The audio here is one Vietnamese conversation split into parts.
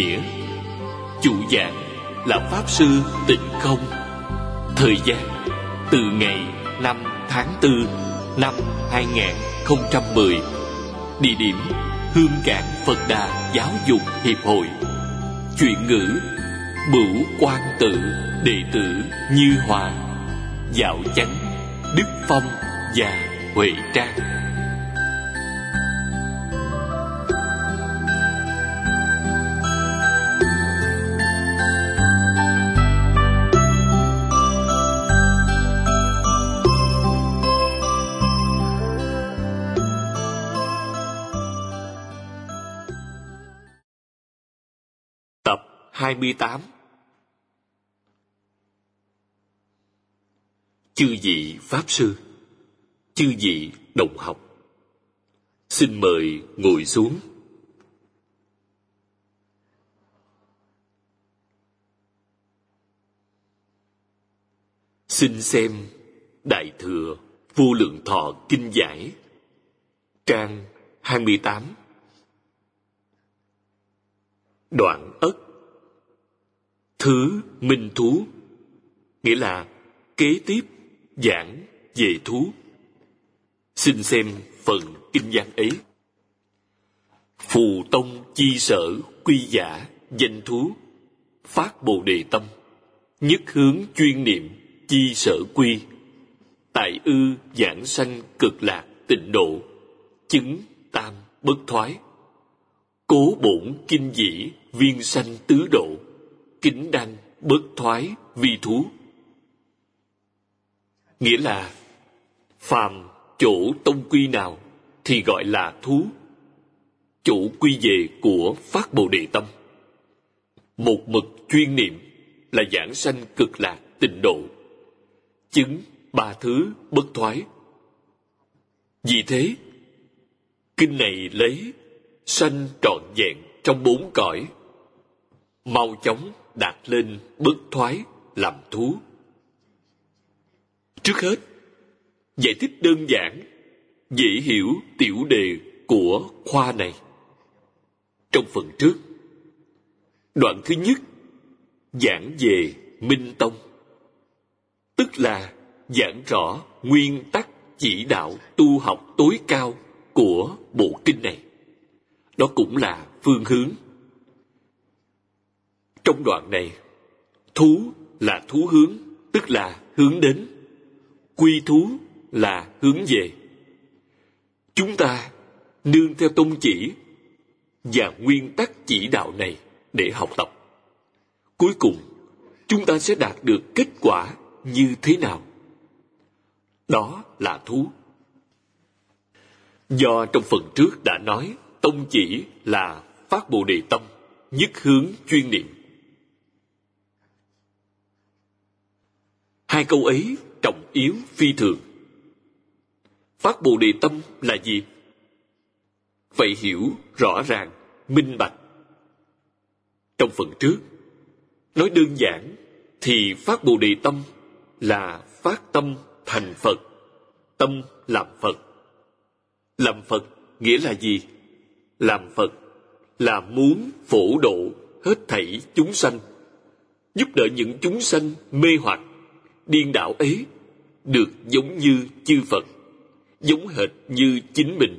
Nghĩa. Chủ giảng là Pháp Sư Tịnh Không Thời gian, từ ngày 5 tháng 4 năm 2010 Địa điểm, Hương Cảng Phật Đà Giáo dục Hiệp hội. Chuyện ngữ, Bửu Quan Tự Đệ tử Như Hòa. Dạo Chánh, Đức Phong và Huệ Trang. 28 Chư vị Pháp Sư, Chư vị đồng học, Xin mời ngồi xuống. Xin xem Đại Thừa Vô Lượng Thọ Kinh Giải, Trang 28 Đoạn ất Thứ minh thú. Nghĩa là kế tiếp, giảng, về thú. Xin xem phần kinh văn ấy. Phù tông chi sở quy giả danh thú. Phát bồ đề tâm. Nhất hướng chuyên niệm chi sở quy. Tại ư giảng sanh cực lạc tịnh độ. Chứng tam bất thoái. Cố bổn kinh dĩ viên sanh tứ độ. Kính đăng bất thoái vi thú. Nghĩa là, Phàm chỗ tông quy nào Thì gọi là thú. Chủ quy về của Phát Bồ Đề Tâm. Một mực chuyên niệm Là giảng sanh cực lạc tịnh độ. Chứng ba thứ bất thoái. Vì thế, Kinh này lấy sanh trọn vẹn trong bốn cõi. Mau chóng đạt lên bất thoái làm thú. Trước hết, giải thích đơn giản, dễ hiểu tiểu đề của khoa này. Trong phần trước, đoạn thứ nhất, giảng về minh tông, tức là giảng rõ nguyên tắc chỉ đạo tu học tối cao của bộ kinh này. Đó cũng là phương hướng trong đoạn này. Thú là thú hướng, tức là hướng đến. Quy thú là hướng về. Chúng ta nương theo tôn chỉ và nguyên tắc chỉ đạo này để học tập. Cuối cùng, chúng ta sẽ đạt được kết quả như thế nào? Đó là thú. Do trong phần trước đã nói, tông chỉ là phát bồ đề tâm, nhất hướng chuyên niệm. Hai câu ấy trọng yếu phi thường. Phát bồ đề tâm là gì? Vậy hiểu rõ ràng, minh bạch. Trong phần trước, nói đơn giản thì phát bồ đề tâm là phát tâm thành phật, tâm làm phật. Làm phật nghĩa là gì? Làm phật là muốn phổ độ hết thảy chúng sanh, giúp đỡ những chúng sanh mê hoặc điên đảo ấy được giống như chư phật, giống hệt như chính mình,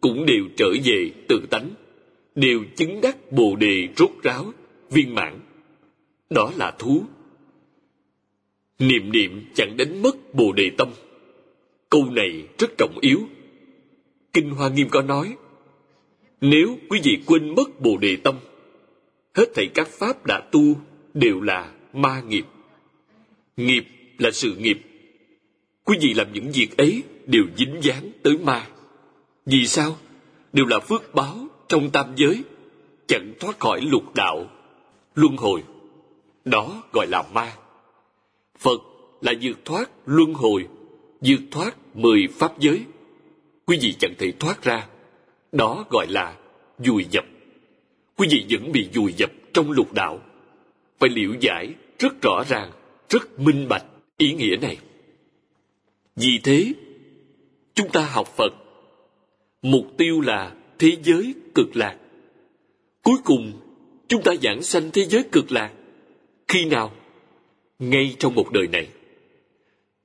cũng đều trở về tự tánh, đều chứng đắc bồ đề rốt ráo, viên mãn. Đó là thú. Niệm niệm chẳng đánh mất bồ đề tâm. Câu này rất trọng yếu. Kinh hoa nghiêm có nói, nếu quý vị quên mất bồ đề tâm, hết thảy các pháp đã tu đều là ma nghiệp. Nghiệp là sự nghiệp. Quý vị làm những việc ấy đều dính dáng tới ma. Vì sao? Đều là phước báo trong tam giới, chẳng thoát khỏi lục đạo, luân hồi. Đó gọi là ma. Phật là vượt thoát luân hồi, vượt thoát mười pháp giới. Quý vị chẳng thể thoát ra. Đó gọi là dùi dập. Quý vị vẫn bị dùi dập trong lục đạo. Phải liễu giải rất rõ ràng, rất minh bạch ý nghĩa này vì thế chúng ta học phật mục tiêu là thế giới cực lạc. Cuối cùng, chúng ta giảng sanh thế giới cực lạc. Khi nào? Ngay trong một đời này.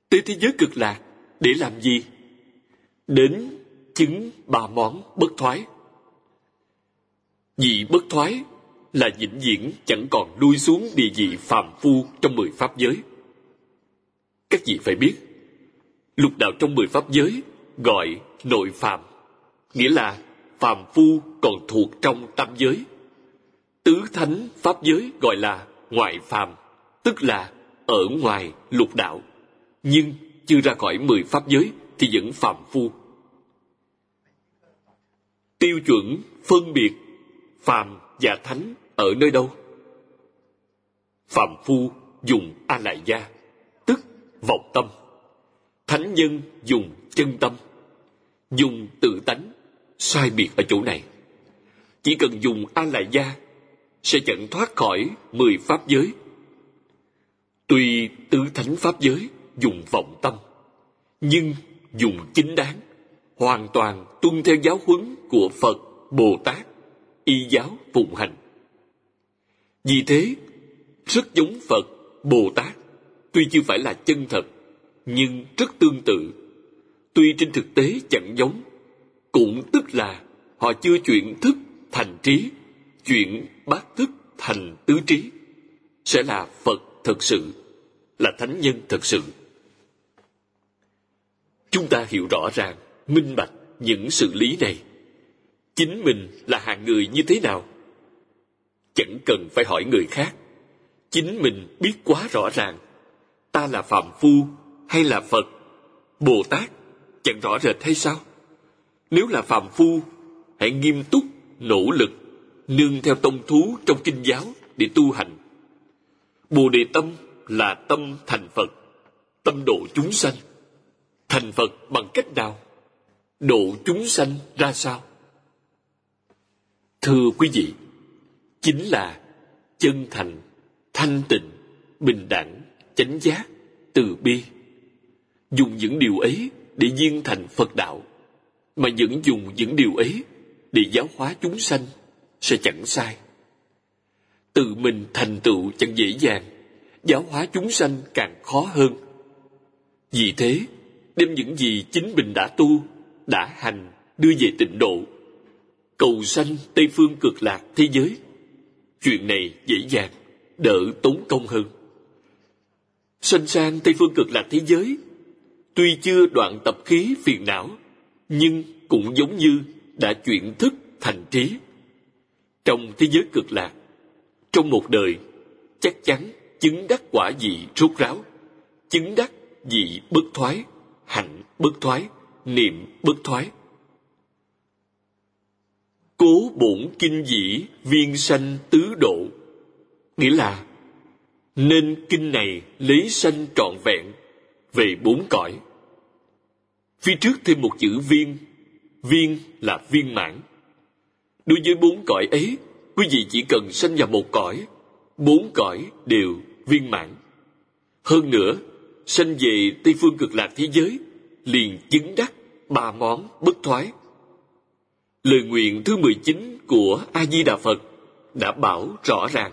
Tới thế giới cực lạc để làm gì? Đến chứng ba món bất thoái. Vì bất thoái là vĩnh viễn chẳng còn lui xuống địa vị phàm phu trong mười pháp giới. Các vị phải biết, lục đạo trong mười pháp giới gọi nội phàm, nghĩa là phàm phu còn thuộc trong tam giới. Tứ thánh pháp giới gọi là ngoại phàm, tức là ở ngoài lục đạo, nhưng chưa ra khỏi mười pháp giới thì vẫn phàm phu. Tiêu chuẩn phân biệt phàm và thánh ở nơi đâu? Phạm phu dùng a lại gia, vọng tâm. Thánh nhân dùng chân tâm, dùng tự tánh, sai biệt ở chỗ này. Chỉ cần dùng a la gia, sẽ chẳng thoát khỏi mười pháp giới. Tuy tứ thánh pháp giới dùng vọng tâm, nhưng dùng chính đáng, hoàn toàn tuân theo giáo huấn của Phật, Bồ Tát, y giáo phụng hành. Vì thế, rất giống Phật, Bồ Tát, tuy chưa phải là chân thật, nhưng rất tương tự. Tuy trên thực tế chẳng giống, cũng tức là họ chưa chuyển thức thành trí, chuyển bát thức thành tứ trí, sẽ là Phật thật sự, là thánh nhân thật sự. Chúng ta hiểu rõ ràng, minh bạch những sự lý này. Chính mình là hạng người như thế nào? chẳng cần phải hỏi người khác chính mình biết quá rõ ràng ta là phạm phu hay là phật? Bồ tát chẳng rõ rệt hay sao? Nếu là phạm phu, hãy nghiêm túc, nỗ lực, nương theo tông thú trong kinh giáo để tu hành. Bồ đề tâm là tâm thành phật, tâm độ chúng sanh. Thành phật bằng cách nào? Độ chúng sanh ra sao? Thưa quý vị, chính là chân thành, thanh tịnh, bình đẳng chánh giác từ bi. Dùng những điều ấy để viên thành phật đạo mà vẫn dùng những điều ấy để giáo hóa chúng sanh sẽ chẳng sai. Tự mình thành tựu chẳng dễ dàng giáo hóa chúng sanh càng khó hơn. Vì thế đem những gì chính mình đã tu đã hành đưa về tịnh độ cầu sanh tây phương cực lạc thế giới chuyện này dễ dàng, đỡ tốn công hơn. Sanh sang Tây Phương cực lạc thế giới, tuy chưa đoạn tập khí phiền não, nhưng cũng giống như đã chuyển thức thành trí. Trong thế giới cực lạc, trong một đời, chắc chắn chứng đắc quả vị rốt ráo, chứng đắc vị bất thoái, hạnh bất thoái, niệm bất thoái cố bổn kinh dĩ viên sanh tứ độ nghĩa là nên kinh này lấy sanh trọn vẹn về bốn cõi. Phía trước thêm một chữ viên. Viên là viên mãn. Đối với bốn cõi ấy, quý vị chỉ cần sanh vào một cõi, bốn cõi đều viên mãn. Hơn nữa, sanh về tây phương cực lạc thế giới liền chứng đắc ba món bất thoái. Lời nguyện thứ 19 của A-di-đà Phật đã bảo rõ ràng.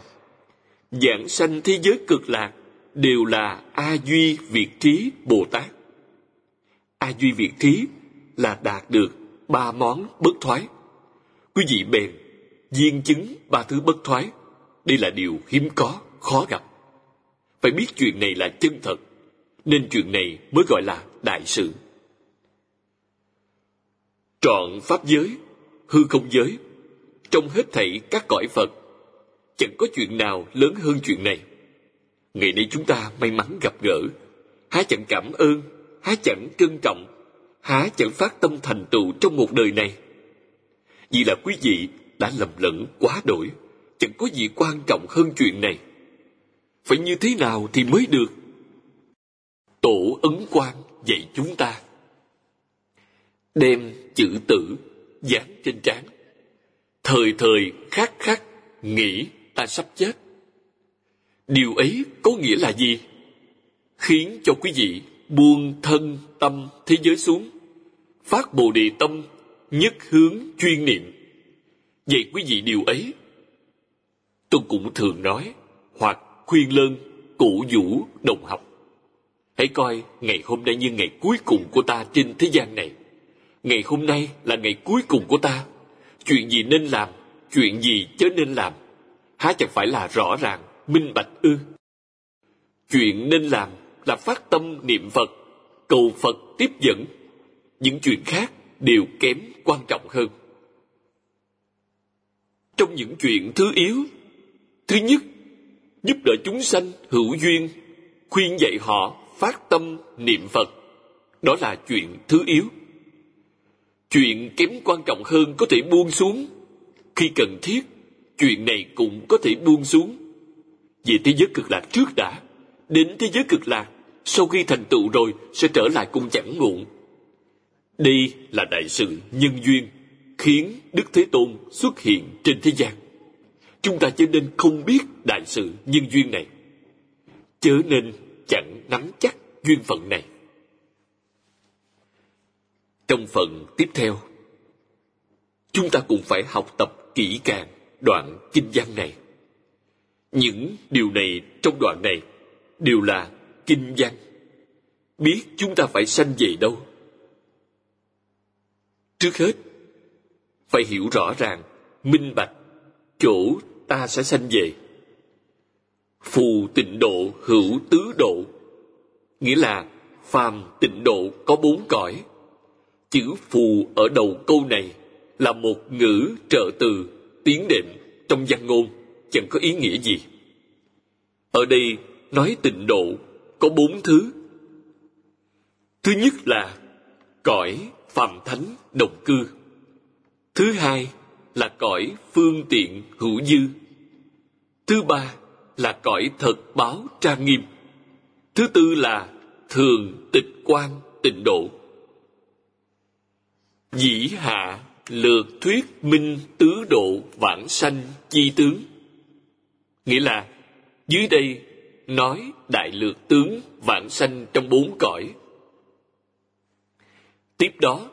Giảng sanh thế giới cực lạc đều là A-duy Việt Trí Bồ Tát. A-duy Việt Trí là đạt được ba món bất thoái. Quý vị bèn viên chứng ba thứ bất thoái. Đây là điều hiếm có, khó gặp. Phải biết chuyện này là chân thật, nên chuyện này mới gọi là đại sự. Trọn Pháp giới hư không giới trong hết thảy các cõi phật chẳng có chuyện nào lớn hơn chuyện này. Ngày nay chúng ta may mắn gặp gỡ. Há chẳng cảm ơn, há chẳng trân trọng, há chẳng phát tâm thành tựu trong một đời này. Vì là quý vị đã lầm lẫn quá đổi, chẳng có gì quan trọng hơn chuyện này. Phải như thế nào thì mới được? Tổ ấn quan dạy chúng ta. Đem chữ tử dán trên trán. Thời thời khắc khắc nghĩ ta sắp chết. Điều ấy có nghĩa là gì? Khiến cho quý vị buông thân tâm thế giới xuống, phát bồ đề tâm nhất hướng chuyên niệm. Vậy quý vị điều ấy, tôi cũng thường nói, hoặc khuyên lơn cụ vũ đồng học. Hãy coi ngày hôm nay như ngày cuối cùng của ta trên thế gian này. Ngày hôm nay là ngày cuối cùng của ta. Chuyện gì nên làm, chuyện gì chớ nên làm há chẳng phải là rõ ràng, minh bạch ư? Chuyện nên làm là phát tâm niệm phật, cầu phật tiếp dẫn. Những chuyện khác đều kém quan trọng hơn. Trong những chuyện thứ yếu, thứ nhất, giúp đỡ chúng sanh hữu duyên, khuyên dạy họ phát tâm niệm phật. Đó là chuyện thứ yếu. Chuyện kém quan trọng hơn có thể buông xuống khi cần thiết chuyện này cũng có thể buông xuống. Về thế giới cực lạc trước đã, đến thế giới cực lạc, sau khi thành tựu rồi sẽ trở lại cũng chẳng muộn. Đây là đại sự nhân duyên khiến đức thế tôn xuất hiện trên thế gian. Chúng ta chớ nên không biết đại sự nhân duyên này. Chớ nên chẳng nắm chắc duyên phận này. Trong phần tiếp theo, chúng ta cũng phải học tập kỹ càng đoạn kinh văn này. Những điều này trong đoạn này đều là kinh văn. Biết chúng ta phải sanh về đâu? Trước hết, phải hiểu rõ ràng, minh bạch chỗ ta sẽ sanh về. Phù tịnh độ hữu tứ độ, nghĩa là phàm tịnh độ có bốn cõi. Chữ phù ở đầu câu này là một ngữ trợ từ tiếng đệm trong văn ngôn chẳng có ý nghĩa gì. Ở đây nói tịnh độ có bốn thứ. Thứ nhất là cõi phàm thánh đồng cư. Thứ hai là cõi phương tiện hữu dư. Thứ ba là cõi thật báo trang nghiêm. Thứ tư là thường tịch quan tịnh độ. Dĩ hạ lược thuyết minh tứ độ vãng sanh chi tướng. Nghĩa là, dưới đây nói đại lược tướng vãng sanh trong bốn cõi. Tiếp đó,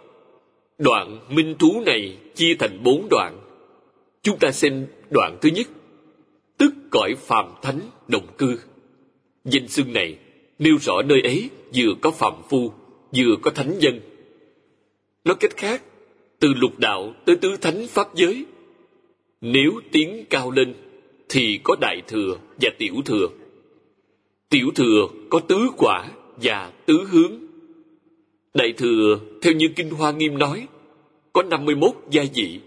đoạn minh thú này chia thành bốn đoạn. Chúng ta xem đoạn thứ nhất, tức cõi phàm thánh đồng cư. Danh xưng này nêu rõ nơi ấy vừa có phàm phu, vừa có thánh nhân. Nói cách khác từ lục đạo tới tứ thánh pháp giới. Nếu tiến cao lên, thì có đại thừa và tiểu thừa. Tiểu thừa có tứ quả và tứ hướng. Đại thừa, theo như kinh hoa nghiêm nói, có 51 gia vị,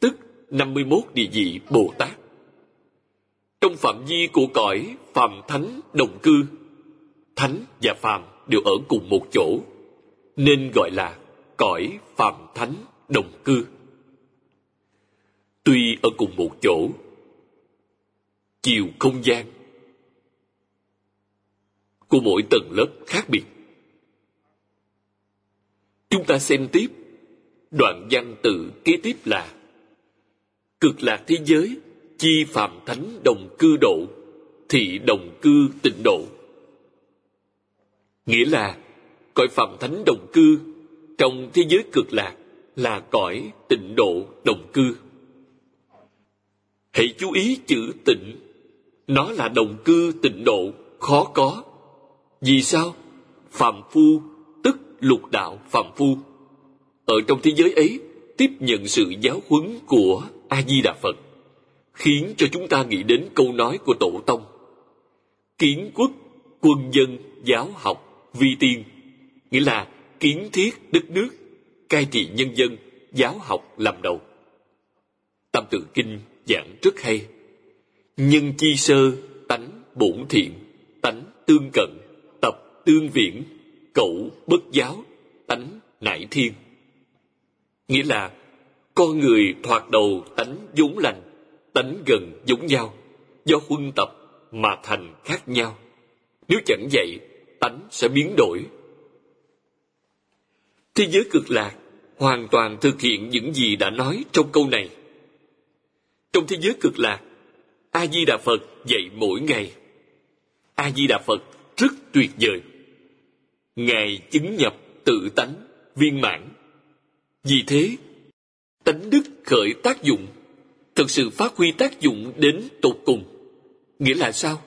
tức 51 địa vị bồ tát. Trong phạm vi của cõi phàm thánh đồng cư, thánh và phàm đều ở cùng một chỗ, nên gọi là cõi phàm thánh đồng cư. Tuy ở cùng một chỗ, chiều không gian của mỗi tầng lớp khác biệt. Chúng ta xem tiếp đoạn văn tự kế tiếp là cực lạc thế giới, chi phạm thánh đồng cư độ, thị đồng cư tịnh độ. Nghĩa là cõi phạm thánh đồng cư trong thế giới cực lạc là cõi tịnh độ đồng cư. Hãy chú ý chữ tịnh. Nó là đồng cư tịnh độ, khó có. Vì sao? Phạm phu, tức lục đạo phạm phu. Ở trong thế giới ấy, tiếp nhận sự giáo huấn của a di đà phật, khiến cho chúng ta nghĩ đến câu nói của tổ tông. Kiến quốc, quân dân, giáo học, vi tiên, nghĩa là kiến thiết đất nước cai trị nhân dân, giáo học làm đầu. Tam tự kinh giảng rất hay. Nhân chi sơ, tánh bổn thiện, tánh tương cận, tập tương viễn, cậu bất giáo, tánh nải thiên. Nghĩa là, con người thoạt đầu tánh vốn lành, tánh gần giống nhau, do huân tập mà thành khác nhau. Nếu chẳng vậy, tánh sẽ biến đổi. Thế giới cực lạc hoàn toàn thực hiện những gì đã nói trong câu này. Trong thế giới cực lạc a di đà phật dạy mỗi ngày. A di đà phật rất tuyệt vời. Ngài chứng nhập tự tánh, viên mãn. Vì thế, tánh đức khởi tác dụng thực sự phát huy tác dụng đến tột cùng. Nghĩa là sao?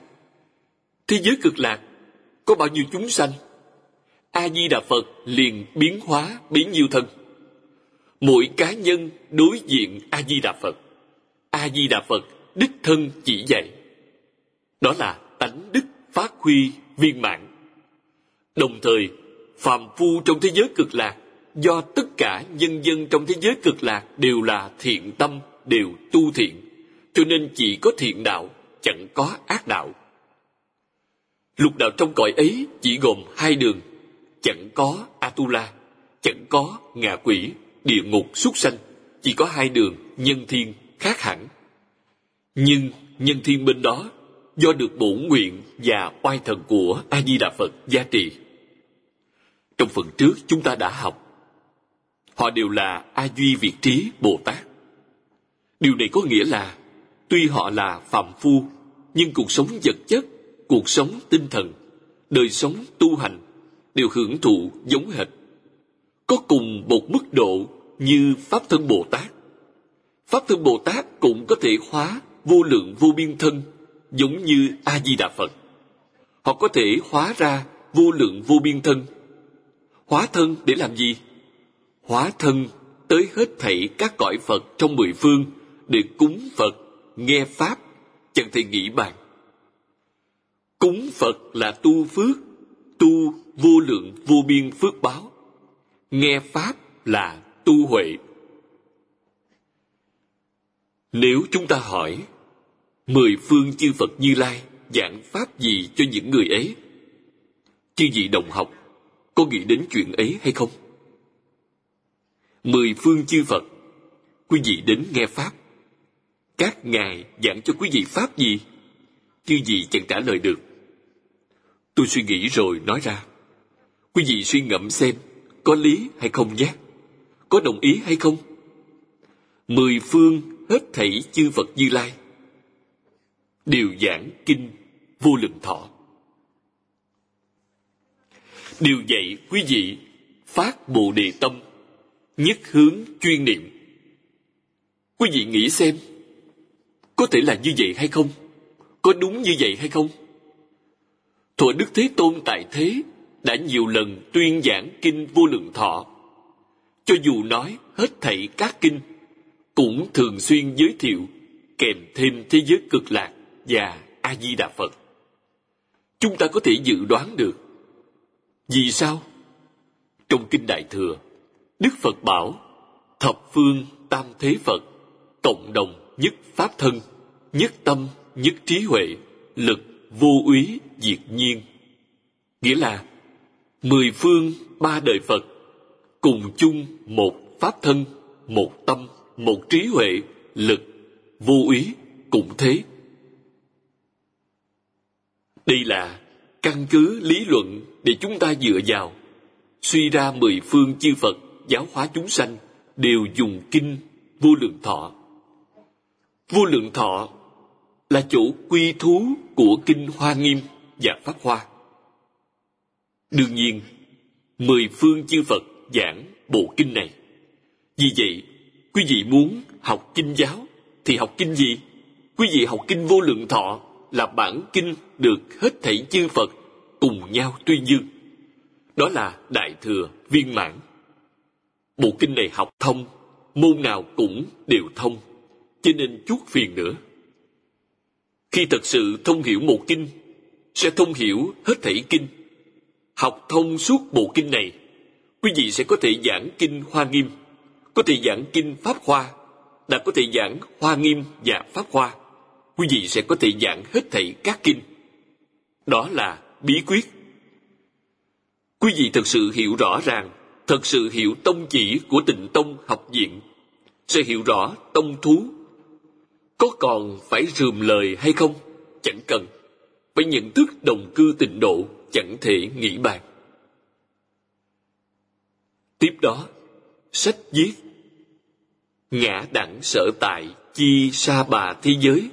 Thế giới cực lạc có bao nhiêu chúng sanh? A di đà phật liền biến hóa bấy nhiêu thân mỗi cá nhân đối diện a di đà phật. A di đà phật đích thân chỉ dạy. Đó là tánh đức phát huy viên mãn. Đồng thời, phàm phu trong thế giới cực lạc, do tất cả nhân dân trong thế giới cực lạc đều là thiện tâm, đều tu thiện, cho nên chỉ có thiện đạo, chẳng có ác đạo. Lục đạo trong cõi ấy chỉ gồm hai đường, chẳng có atula, chẳng có ngạ quỷ địa ngục súc sanh. Chỉ có hai đường, nhân thiên khác hẳn. Nhưng nhân thiên bên đó, do được bổ nguyện và oai thần của a di đà phật gia trì. Trong phần trước chúng ta đã học, họ đều là a duy việt trí bồ tát. Điều này có nghĩa là, tuy họ là phạm phu, nhưng cuộc sống vật chất, cuộc sống tinh thần, đời sống tu hành đều hưởng thụ giống hệt. Có cùng một mức độ như pháp thân bồ tát. Pháp thân bồ tát cũng có thể hóa vô lượng vô biên thân, giống như a di đà phật. Họ có thể hóa ra vô lượng vô biên thân. Hóa thân để làm gì? Hóa thân tới hết thảy các cõi phật trong mười phương để cúng phật, nghe pháp, chẳng thể nghĩ bàn. Cúng phật là tu phước, tu vô lượng vô biên phước báo. Nghe pháp là tu huệ. Nếu chúng ta hỏi, mười phương chư phật như lai giảng pháp gì cho những người ấy? Chư vị đồng học, có nghĩ đến chuyện ấy hay không? Mười phương chư phật, quý vị đến nghe pháp. Các ngài giảng cho quý vị pháp gì? Chư vị chẳng trả lời được. Tôi suy nghĩ rồi nói ra, quý vị suy ngẫm xem có lý hay không nhé có đồng ý hay không? Mười phương hết thảy chư phật như lai. Đều giảng kinh vô lượng thọ. Điều dạy quý vị phát bồ đề tâm, nhất hướng chuyên niệm. Quý vị nghĩ xem, có thể là như vậy hay không? Có đúng như vậy hay không? Thuở đức thế tôn tại thế đã nhiều lần tuyên giảng kinh vô lượng thọ cho dù nói hết thảy các kinh, cũng thường xuyên giới thiệu, kèm thêm thế giới cực lạc và a di đà phật. Chúng ta có thể dự đoán được, vì sao? Trong kinh đại thừa, đức phật bảo, thập phương tam thế phật, cộng đồng nhất pháp thân, nhất tâm, nhất trí huệ, lực vô úy diệt nhiên. Nghĩa là mười phương ba đời phật cùng chung một pháp thân, một tâm, một trí huệ, lực, vô ý cũng thế. Đây là căn cứ lý luận để chúng ta dựa vào, suy ra mười phương chư phật giáo hóa chúng sanh đều dùng kinh vô lượng thọ. Vô lượng thọ là chỗ quy thú của kinh hoa nghiêm và pháp hoa. Đương nhiên, mười phương chư phật giảng bộ kinh này. Vì vậy, quý vị muốn học kinh giáo thì học kinh gì? Quý vị học kinh vô lượng thọ là bản kinh được hết thảy chư phật cùng nhau tuyên dương. Đó là đại thừa viên mãn. Bộ kinh này học thông, môn nào cũng đều thông, cho nên chút phiền nữa. Khi thật sự thông hiểu một kinh, sẽ thông hiểu hết thảy kinh. Học thông suốt bộ kinh này quý vị sẽ có thể giảng kinh hoa nghiêm, có thể giảng kinh pháp hoa, đã có thể giảng hoa nghiêm và pháp hoa. Quý vị sẽ có thể giảng hết thảy các kinh. Đó là bí quyết. Quý vị thật sự hiểu rõ ràng thật sự hiểu tông chỉ của tịnh tông học viện, sẽ hiểu rõ tông thú. Có còn phải rườm lời hay không? Chẳng cần. Phải nhận thức đồng cư tịnh độ, chẳng thể nghĩ bàn tiếp đó sách viết ngã đẳng sở tại chi sa bà thế giới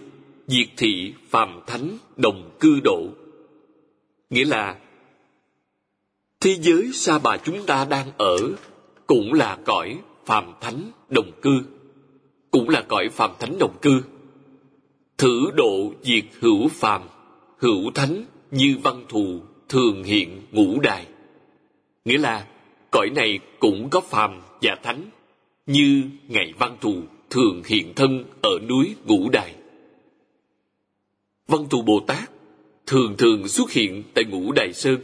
diệt thị phàm thánh đồng cư độ nghĩa là thế giới sa bà chúng ta đang ở cũng là cõi phàm thánh đồng cư cũng là cõi phàm thánh đồng cư. Thử độ diệt hữu phàm, hữu thánh như văn thù thường hiện ngũ đài. Nghĩa là cõi này cũng có phàm và thánh, như ngày văn thù thường hiện thân ở núi ngũ đài. Văn thù Bồ Tát thường thường xuất hiện tại ngũ đài sơn.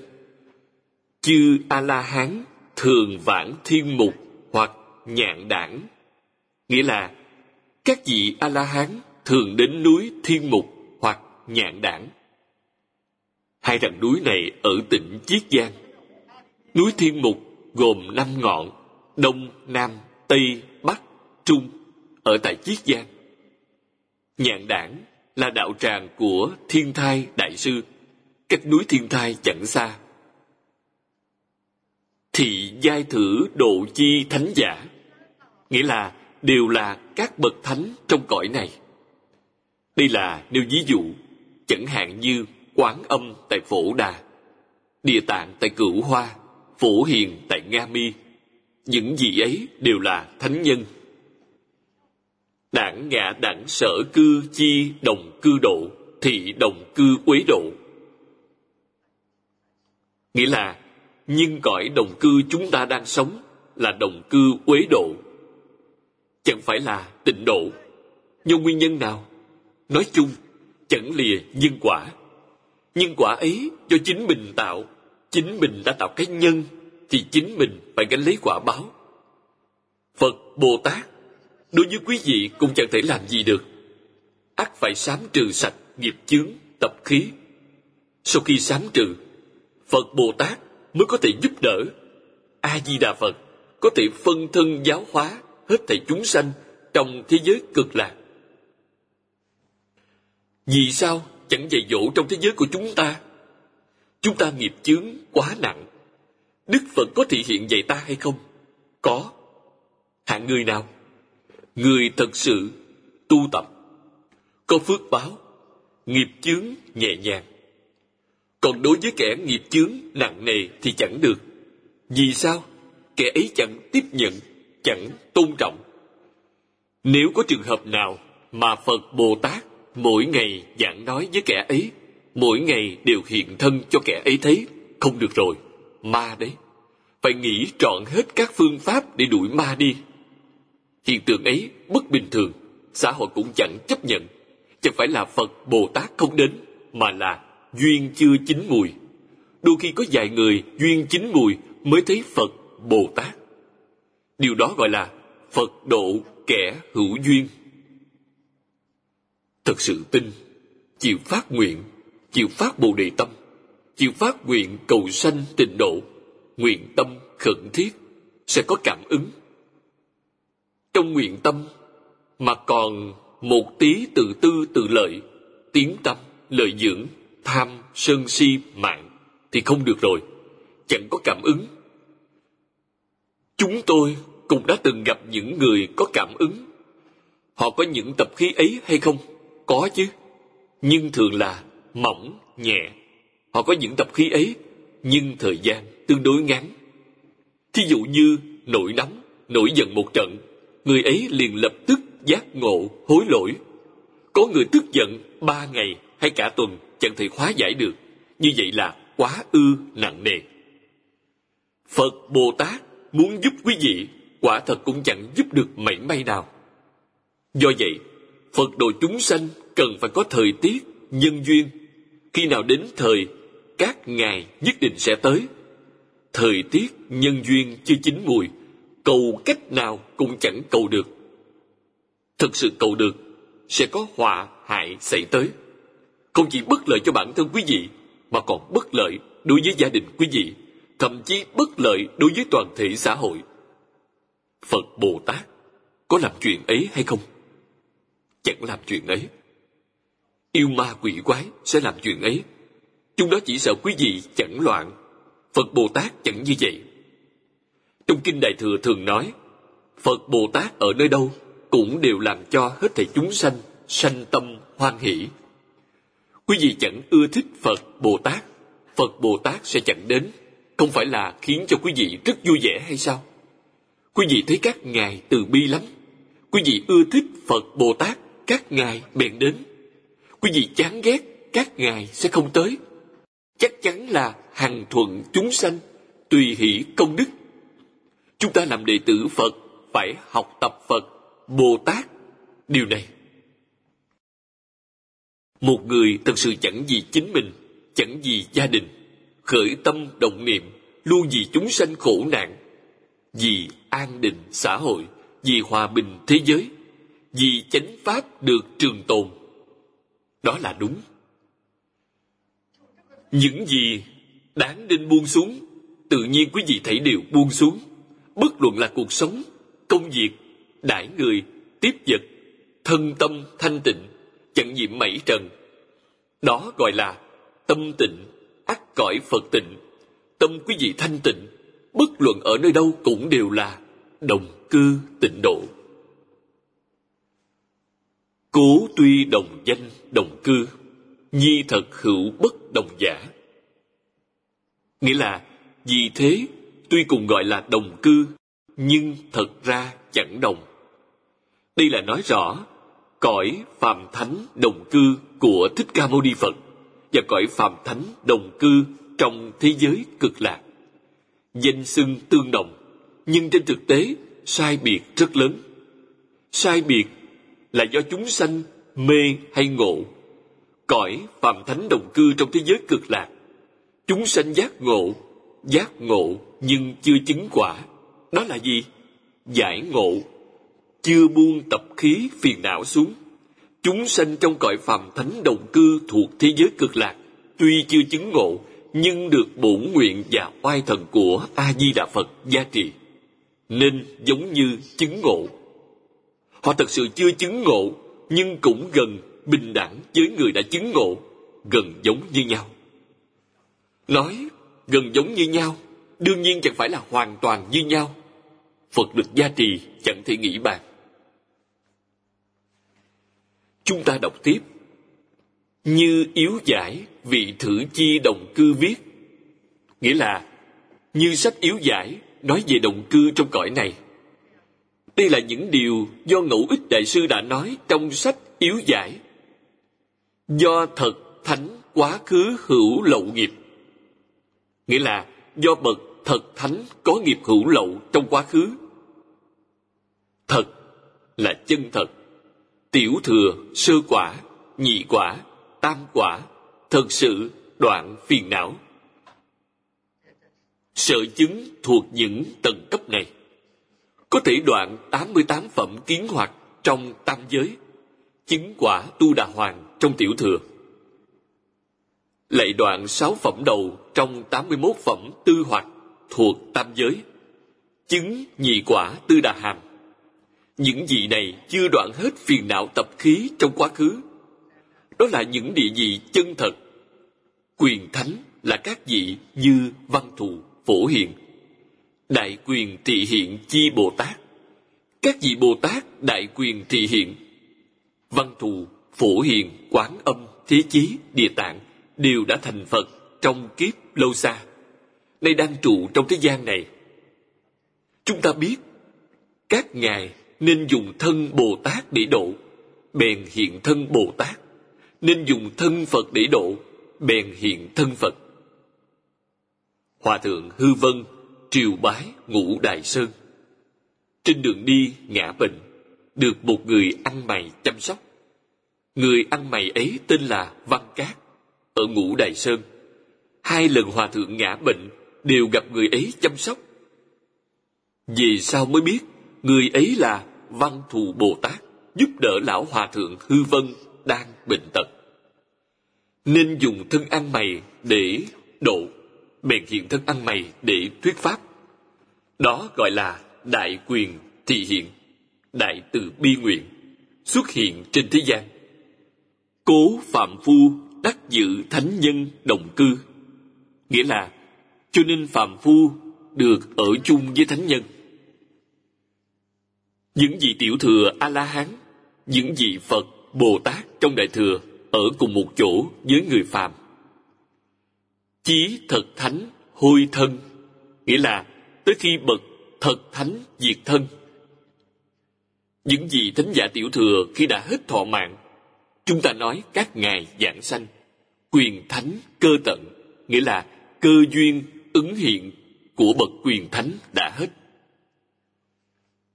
Chư A-la-hán thường vãng thiên mục hoặc nhạn đảng. Nghĩa là các vị A-la-hán thường đến núi thiên mục hoặc nhạn đảng. Hai rặng núi này ở tỉnh Chiết Giang. Núi Thiên Mục gồm năm ngọn, Đông, Nam, Tây, Bắc, Trung, ở tại Chiết Giang. Nhạn đảng là đạo tràng của Thiên Thai Đại Sư, cách núi Thiên Thai chẳng xa. Thị giai thử độ chi thánh giả, nghĩa là đều là các bậc thánh trong cõi này. Đây là nêu ví dụ, chẳng hạn như quán âm tại phổ đà địa tạng tại cửu hoa phổ hiền tại nga mi. Những gì ấy đều là thánh nhân. Đảng ngạ đảng sở cư chi đồng cư độ, thị đồng cư quế độ. Nghĩa là, nhưng cõi đồng cư chúng ta đang sống là đồng cư quế độ. Chẳng phải là tịnh độ. Do nguyên nhân nào? Nói chung, chẳng lìa nhân quả. Nhân quả ấy do chính mình tạo chính mình đã tạo cái nhân, thì chính mình phải gánh lấy quả báo. Phật bồ tát, đối với quý vị cũng chẳng thể làm gì được. Ắt phải sám trừ sạch nghiệp chướng, tập khí. Sau khi sám trừ, phật bồ tát mới có thể giúp đỡ. A di đà phật có thể phân thân giáo hóa hết thảy chúng sanh trong thế giới cực lạc. Vì sao chẳng dạy dỗ trong thế giới của chúng ta. Chúng ta nghiệp chướng quá nặng. Đức Phật có thể hiện dạy ta hay không? Có. Hạng người nào? Người thật sự tu tập. Có phước báo, nghiệp chướng nhẹ nhàng. Còn đối với kẻ nghiệp chướng nặng nề thì chẳng được. Vì sao? Kẻ ấy chẳng tiếp nhận, chẳng tôn trọng. Nếu có trường hợp nào mà Phật Bồ Tát mỗi ngày giảng nói với kẻ ấy mỗi ngày đều hiện thân cho kẻ ấy thấy. Không được rồi, ma đấy. Phải nghĩ trọn hết các phương pháp để đuổi ma đi. Hiện tượng ấy bất bình thường, xã hội cũng chẳng chấp nhận. Chẳng phải là phật, bồ tát không đến, mà là duyên chưa chín mùi. Đôi khi có vài người duyên chín mùi mới thấy phật, bồ tát. Điều đó gọi là phật độ kẻ hữu duyên. Thật sự tin, chịu phát nguyện chịu phát bồ đề tâm chịu phát nguyện cầu sanh tịnh độ nguyện tâm khẩn thiết sẽ có cảm ứng. Trong nguyện tâm mà còn một tí tự tư tự lợi tiếng tâm lợi dưỡng tham sân si mạng thì không được rồi chẳng có cảm ứng. Chúng tôi cũng đã từng gặp những người có cảm ứng. Họ có những tập khí ấy hay không? Có chứ, nhưng thường là mỏng, nhẹ. Họ có những tập khí ấy, nhưng thời gian tương đối ngắn. Thí dụ như nổi nóng, nổi giận một trận, người ấy liền lập tức giác ngộ, hối lỗi. Có người tức giận ba ngày hay cả tuần chẳng thể hóa giải được. Như vậy là quá ư nặng nề. Phật Bồ Tát muốn giúp quý vị, quả thật cũng chẳng giúp được mảy may nào. Do vậy, Phật độ chúng sanh cần phải có thời tiết, nhân duyên. Khi nào đến thời, các ngài nhất định sẽ tới. Thời tiết, nhân duyên chưa chín mùi, cầu cách nào cũng chẳng cầu được. Thực sự cầu được, sẽ có họa hại xảy tới. Không chỉ bất lợi cho bản thân quý vị, mà còn bất lợi đối với gia đình quý vị, thậm chí bất lợi đối với toàn thể xã hội. Phật Bồ Tát có làm chuyện ấy hay không? chẳng làm chuyện ấy. Yêu ma quỷ quái sẽ làm chuyện ấy. Chúng đó chỉ sợ quý vị chẳng loạn. Phật Bồ Tát chẳng như vậy. Trong Kinh Đại Thừa thường nói, Phật Bồ Tát ở nơi đâu cũng đều làm cho hết thảy chúng sanh sanh tâm hoan hỷ. Quý vị chẳng ưa thích Phật Bồ Tát, Phật Bồ Tát sẽ chẳng đến, không phải là khiến cho quý vị rất vui vẻ hay sao? Quý vị thấy các ngài từ bi lắm, quý vị ưa thích phật bồ tát các ngài bèn đến quý vị chán ghét, các ngài sẽ không tới. Chắc chắn là hằng thuận chúng sanh, tùy hỷ công đức. Chúng ta làm đệ tử phật, phải học tập phật, bồ tát. Điều này, một người thật sự chẳng vì chính mình, chẳng vì gia đình, khởi tâm động niệm luôn vì chúng sanh khổ nạn, vì an định xã hội, vì hòa bình thế giới, vì chánh pháp được trường tồn đó là đúng. Những gì đáng nên buông xuống, tự nhiên quý vị thấy đều buông xuống. Bất luận là cuộc sống, công việc, đãi người, tiếp vật, thân tâm thanh tịnh, chẳng nhiễm mảy trần. Đó gọi là tâm tịnh, ắt cõi phật tịnh. Tâm quý vị thanh tịnh, bất luận ở nơi đâu cũng đều là đồng cư tịnh độ cố tuy đồng danh, đồng cư, nhi thật hữu bất đồng giả. Nghĩa là, vì thế, tuy cùng gọi là đồng cư, nhưng thật ra chẳng đồng. Đây là nói rõ, cõi phàm thánh đồng cư của thích ca mâu ni phật và cõi phàm thánh đồng cư trong thế giới cực lạc. Danh xưng tương đồng, nhưng trên thực tế sai biệt rất lớn. Sai biệt là do chúng sanh, mê hay ngộ. Cõi phàm thánh đồng cư trong thế giới cực lạc, chúng sanh giác ngộ giác ngộ nhưng chưa chứng quả. Đó là gì? Giải ngộ. Chưa buông tập khí phiền não xuống. Chúng sanh trong cõi phàm thánh đồng cư thuộc thế giới cực lạc, tuy chưa chứng ngộ, nhưng được bổn nguyện và oai thần của a di đà phật gia trì. Nên giống như chứng ngộ họ thật sự chưa chứng ngộ, nhưng cũng gần bình đẳng với người đã chứng ngộ, gần giống như nhau. Nói gần giống như nhau, đương nhiên chẳng phải là hoàn toàn như nhau. Phật được gia trì chẳng thể nghĩ bàn. Chúng ta đọc tiếp. Như yếu giải vị thử chi đồng cư viết. Nghĩa là, như sách yếu giải nói về đồng cư trong cõi này đây là những điều do ngẫu ích đại sư đã nói trong sách yếu giải. Do thật thánh quá khứ hữu lậu nghiệp. Nghĩa là do bậc thật thánh có nghiệp hữu lậu trong quá khứ. Thật là chân thật. Tiểu thừa, sơ quả, nhị quả, tam quả, thật sự, đoạn phiền não. Sở chứng thuộc những tầng cấp này có thể đoạn 88 phẩm kiến hoạt trong tam giới, chứng quả tu đà hoàng trong tiểu thừa. Lại đoạn 6 phẩm đầu trong 81 phẩm tư hoạt thuộc tam giới, chứng nhị quả tư đà hàm. Những vị này chưa đoạn hết phiền não tập khí trong quá khứ. Đó là những địa vị chân thật. Quyền thánh là các vị như văn thù, phổ hiền đại quyền thị hiện chi bồ tát. Các vị bồ tát đại quyền thị hiện. Văn thù, phổ hiền, quán âm, thế chí, địa tạng đều đã thành phật trong kiếp lâu xa. Nay đang trụ trong thế gian này. Chúng ta biết các ngài nên dùng thân bồ tát để độ, bèn hiện thân bồ tát. Nên dùng thân phật để độ, bèn hiện thân phật. Hòa thượng hư vân triều bái ngũ đại sơn. Trên đường đi ngã bệnh, được một người ăn mày chăm sóc. Người ăn mày ấy tên là văn cát, ở ngũ đại sơn. Hai lần hòa thượng ngã bệnh đều gặp người ấy chăm sóc. Vì sao mới biết người ấy là văn thù bồ tát giúp đỡ lão hòa thượng hư vân đang bệnh tật? Nên dùng thân ăn mày để độ bèn hiện thân ăn mày để thuyết pháp. Đó gọi là đại quyền thị hiện, đại từ bi nguyện, xuất hiện trên thế gian. Cố phạm phu đắc dự thánh nhân đồng cư. Nghĩa là, cho nên phạm phu được ở chung với thánh nhân. Những vị tiểu thừa a la hán những vị phật bồ tát trong đại thừa ở cùng một chỗ với người phàm chí thật thánh hôi thân, nghĩa là tới khi bậc thật thánh diệt thân. Những gì thánh giả tiểu thừa khi đã hết thọ mạng, chúng ta nói các ngài giảng sanh, quyền thánh cơ tận, nghĩa là cơ duyên ứng hiện của bậc quyền thánh đã hết.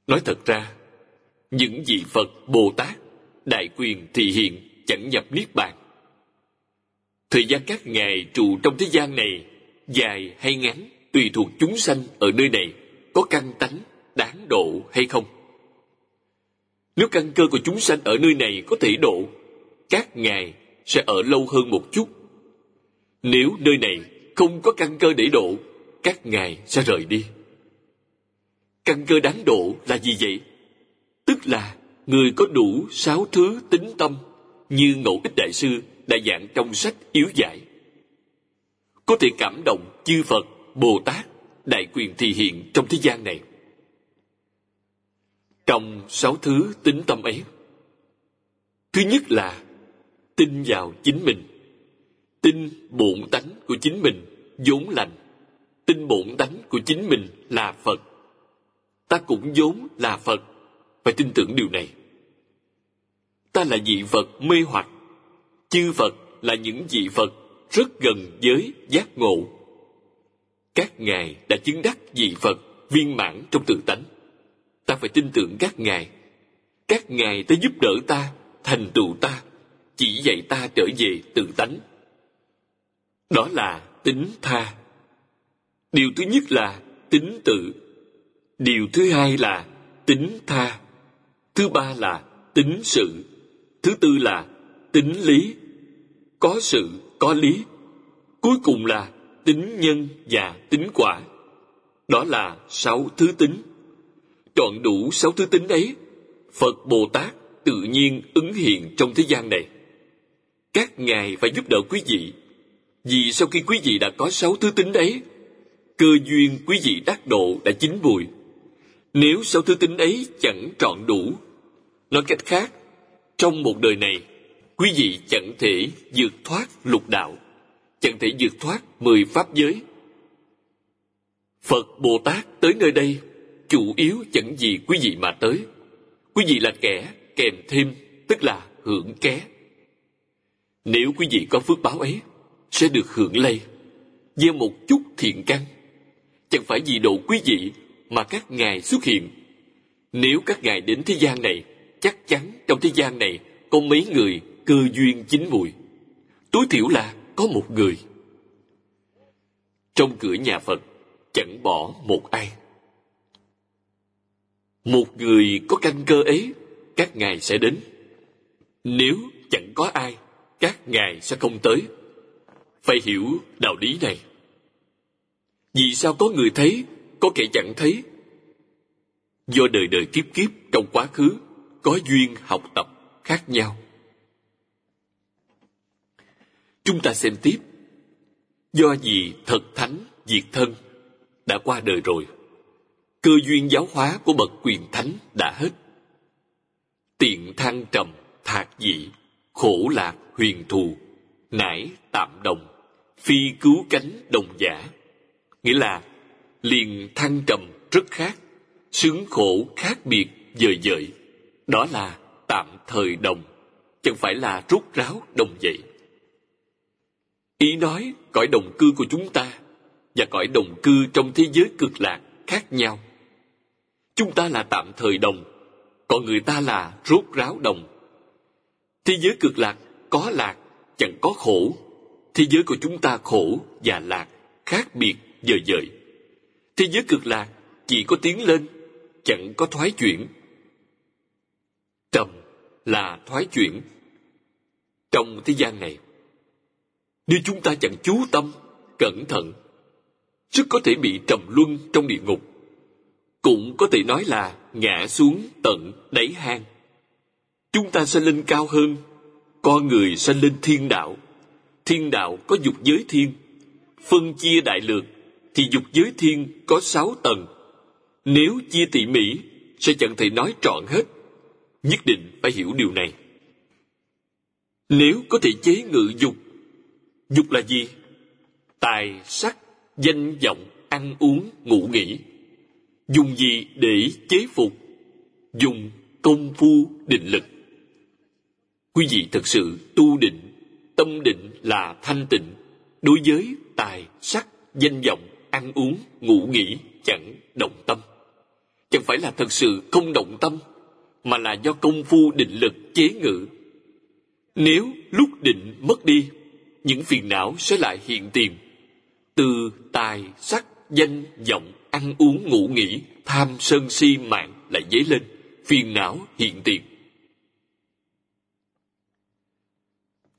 Nói thật ra, những vị phật bồ tát, đại quyền thị hiện chẳng nhập niết bàn thời gian các ngài trụ trong thế gian này dài hay ngắn tùy thuộc chúng sanh ở nơi này, có căn tánh, đáng độ hay không? Nếu căn cơ của chúng sanh ở nơi này có thể độ, các ngài sẽ ở lâu hơn một chút. Nếu nơi này không có căn cơ để độ, các ngài sẽ rời đi. Căn cơ đáng độ là gì vậy? Tức là người có đủ sáu thứ tính tâm như ngẫu ích đại sư đa dạng trong sách yếu giải. Có thể cảm động chư phật, bồ tát, đại quyền thị hiện trong thế gian này. Trong sáu thứ tính tâm ấy, thứ nhất là tin vào chính mình. Tin bổn tánh của chính mình vốn lành. Tin bổn tánh của chính mình là phật. Ta cũng vốn là phật. Phải tin tưởng điều này. Ta là vị phật mê hoặc chư phật là những vị phật rất gần với giác ngộ. Các ngài đã chứng đắc vị phật viên mãn trong tự tánh. Ta phải tin tưởng các ngài. Các ngài tới giúp đỡ ta, thành tựu ta, chỉ dạy ta trở về tự tánh. Đó là tính tha. Điều thứ nhất là tính tự. Điều thứ hai là tính tha. Thứ ba là tính sự. Thứ tư là tính lý có sự, có lý. Cuối cùng là tính nhân và tính quả. Đó là sáu thứ tính. Chọn đủ sáu thứ tính ấy, phật bồ tát tự nhiên ứng hiện trong thế gian này. Các ngài phải giúp đỡ quý vị. Vì sau khi quý vị đã có sáu thứ tính ấy, cơ duyên quý vị đắc độ đã chín mùi. Nếu sáu thứ tính ấy chẳng trọn đủ, nói cách khác, trong một đời này quý vị chẳng thể vượt thoát lục đạo, chẳng thể vượt thoát mười pháp giới. Phật bồ tát tới nơi đây chủ yếu chẳng vì quý vị mà tới. Quý vị là kẻ kèm thêm, tức là hưởng ké. Nếu quý vị có phước báo ấy, sẽ được hưởng lây gieo một chút thiện căn. Chẳng phải vì độ quý vị mà các ngài xuất hiện. Nếu các ngài đến thế gian này, chắc chắn trong thế gian này có mấy người cơ duyên chín mùi. Tối thiểu là có một người. Trong cửa nhà phật, chẳng bỏ một ai. Một người có căn cơ ấy, các ngài sẽ đến. Nếu chẳng có ai, các ngài sẽ không tới. Phải hiểu đạo lý này. Vì sao có người thấy, có kẻ chẳng thấy? Do đời đời kiếp kiếp trong quá khứ, có duyên học tập khác nhau chúng ta xem tiếp. Do gì thật thánh diệt thân đã qua đời rồi, cơ duyên giáo hóa của bậc quyền thánh đã hết. Tiện thăng trầm, thạc dị, khổ lạc, huyền thù, nải tạm đồng, phi cứu cánh đồng giả. Nghĩa là liền thăng trầm rất khác, sướng khổ khác biệt dời dời. Đó là tạm thời đồng, chẳng phải là rút ráo đồng vậy ý nói cõi đồng cư của chúng ta và cõi đồng cư trong thế giới cực lạc khác nhau. Chúng ta là tạm thời đồng, còn người ta là rốt ráo đồng. Thế giới cực lạc có lạc chẳng có khổ. Thế giới của chúng ta khổ và lạc khác biệt dời dời. Thế giới cực lạc chỉ có tiến lên, chẳng có thoái chuyển. Trầm là thoái chuyển. Trong thế gian này nếu chúng ta chẳng chú tâm, cẩn thận, rất có thể bị trầm luân trong địa ngục. Cũng có thể nói là ngã xuống tận đáy hang. Chúng ta sẽ lên cao hơn con người sẽ lên thiên đạo. Thiên đạo có dục giới thiên, phân chia đại lược, thì dục giới thiên có sáu tầng. Nếu chia tỉ mỉ, sẽ chẳng thể nói trọn hết. Nhất định phải hiểu điều này. Nếu có thể chế ngự dục dục là gì? Tài sắc, danh vọng, ăn uống, ngủ nghỉ. Dùng gì để chế phục? Dùng công phu, định lực. Quý vị thật sự tu định, tâm định là thanh tịnh. Đối với tài sắc, danh vọng, ăn uống, ngủ nghỉ chẳng động tâm. Chẳng phải là thật sự không động tâm, mà là do công phu, định lực, chế ngự. Nếu lúc định mất đi những phiền não sẽ lại hiện tiền. Từ tài, sắc, danh, vọng, ăn uống, ngủ nghỉ, tham sân si, mạng lại dấy lên, phiền não hiện tiền.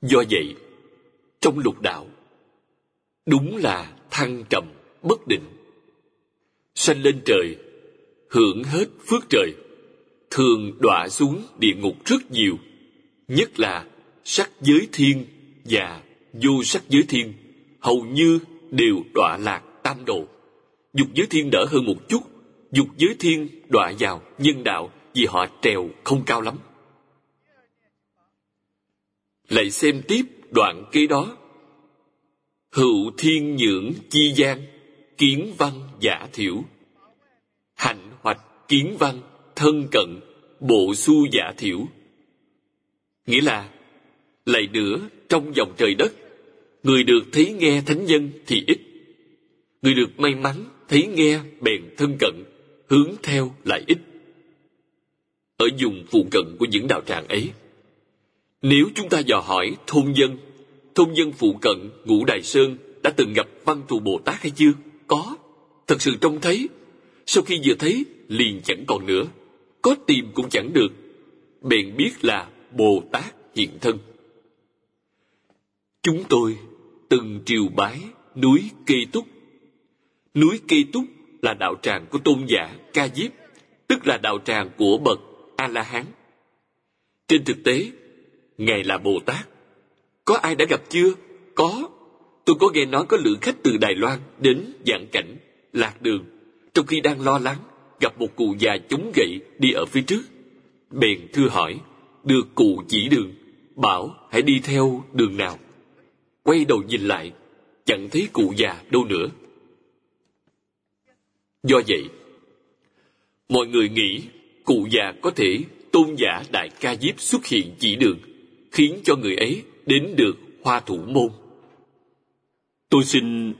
Do vậy, trong lục đạo, đúng là thăng trầm, bất định. Sanh lên trời, hưởng hết phước trời, thường đọa xuống địa ngục rất nhiều, nhất là sắc giới thiên và vô sắc giới thiên, hầu như đều đọa lạc tam độ. Dục giới thiên đỡ hơn một chút, dục giới thiên đọa vào nhân đạo vì họ trèo không cao lắm. Lại xem tiếp đoạn kế đó. Hữu thiên nhưỡng chi gian, kiến văn giả thiểu. Hạnh hoạch kiến văn thân cận, bộ su giả thiểu. Nghĩa là, lại nữa trong dòng trời đất người được thấy nghe thánh nhân thì ít. Người được may mắn thấy nghe bèn thân cận, hướng theo lại ít. Ở vùng phụ cận của những đạo tràng ấy, nếu chúng ta dò hỏi thôn dân thôn dân phụ cận ngũ đài sơn đã từng gặp văn thù bồ tát hay chưa? Có. Thật sự trông thấy. Sau khi vừa thấy, liền chẳng còn nữa. Có tìm cũng chẳng được. Bèn biết là bồ tát hiện thân. Chúng tôi từng triều bái núi kỳ túc. Núi kỳ túc là đạo tràng của tôn giả ca diếp, tức là đạo tràng của bậc a la hán trên thực tế, ngài là bồ tát. Có ai đã gặp chưa? Có. Tôi có nghe nói có lượng khách từ đài loan đến dạng cảnh, lạc đường, trong khi đang lo lắng gặp một cụ già chống gậy đi ở phía trước. Bèn thưa hỏi, được cụ chỉ đường, bảo hãy đi theo đường nào? Quay đầu nhìn lại chẳng thấy cụ già đâu nữa. Do vậy mọi người nghĩ cụ già có thể tôn giả đại ca diếp xuất hiện chỉ đường khiến cho người ấy đến được hoa thủ môn. Tôi xin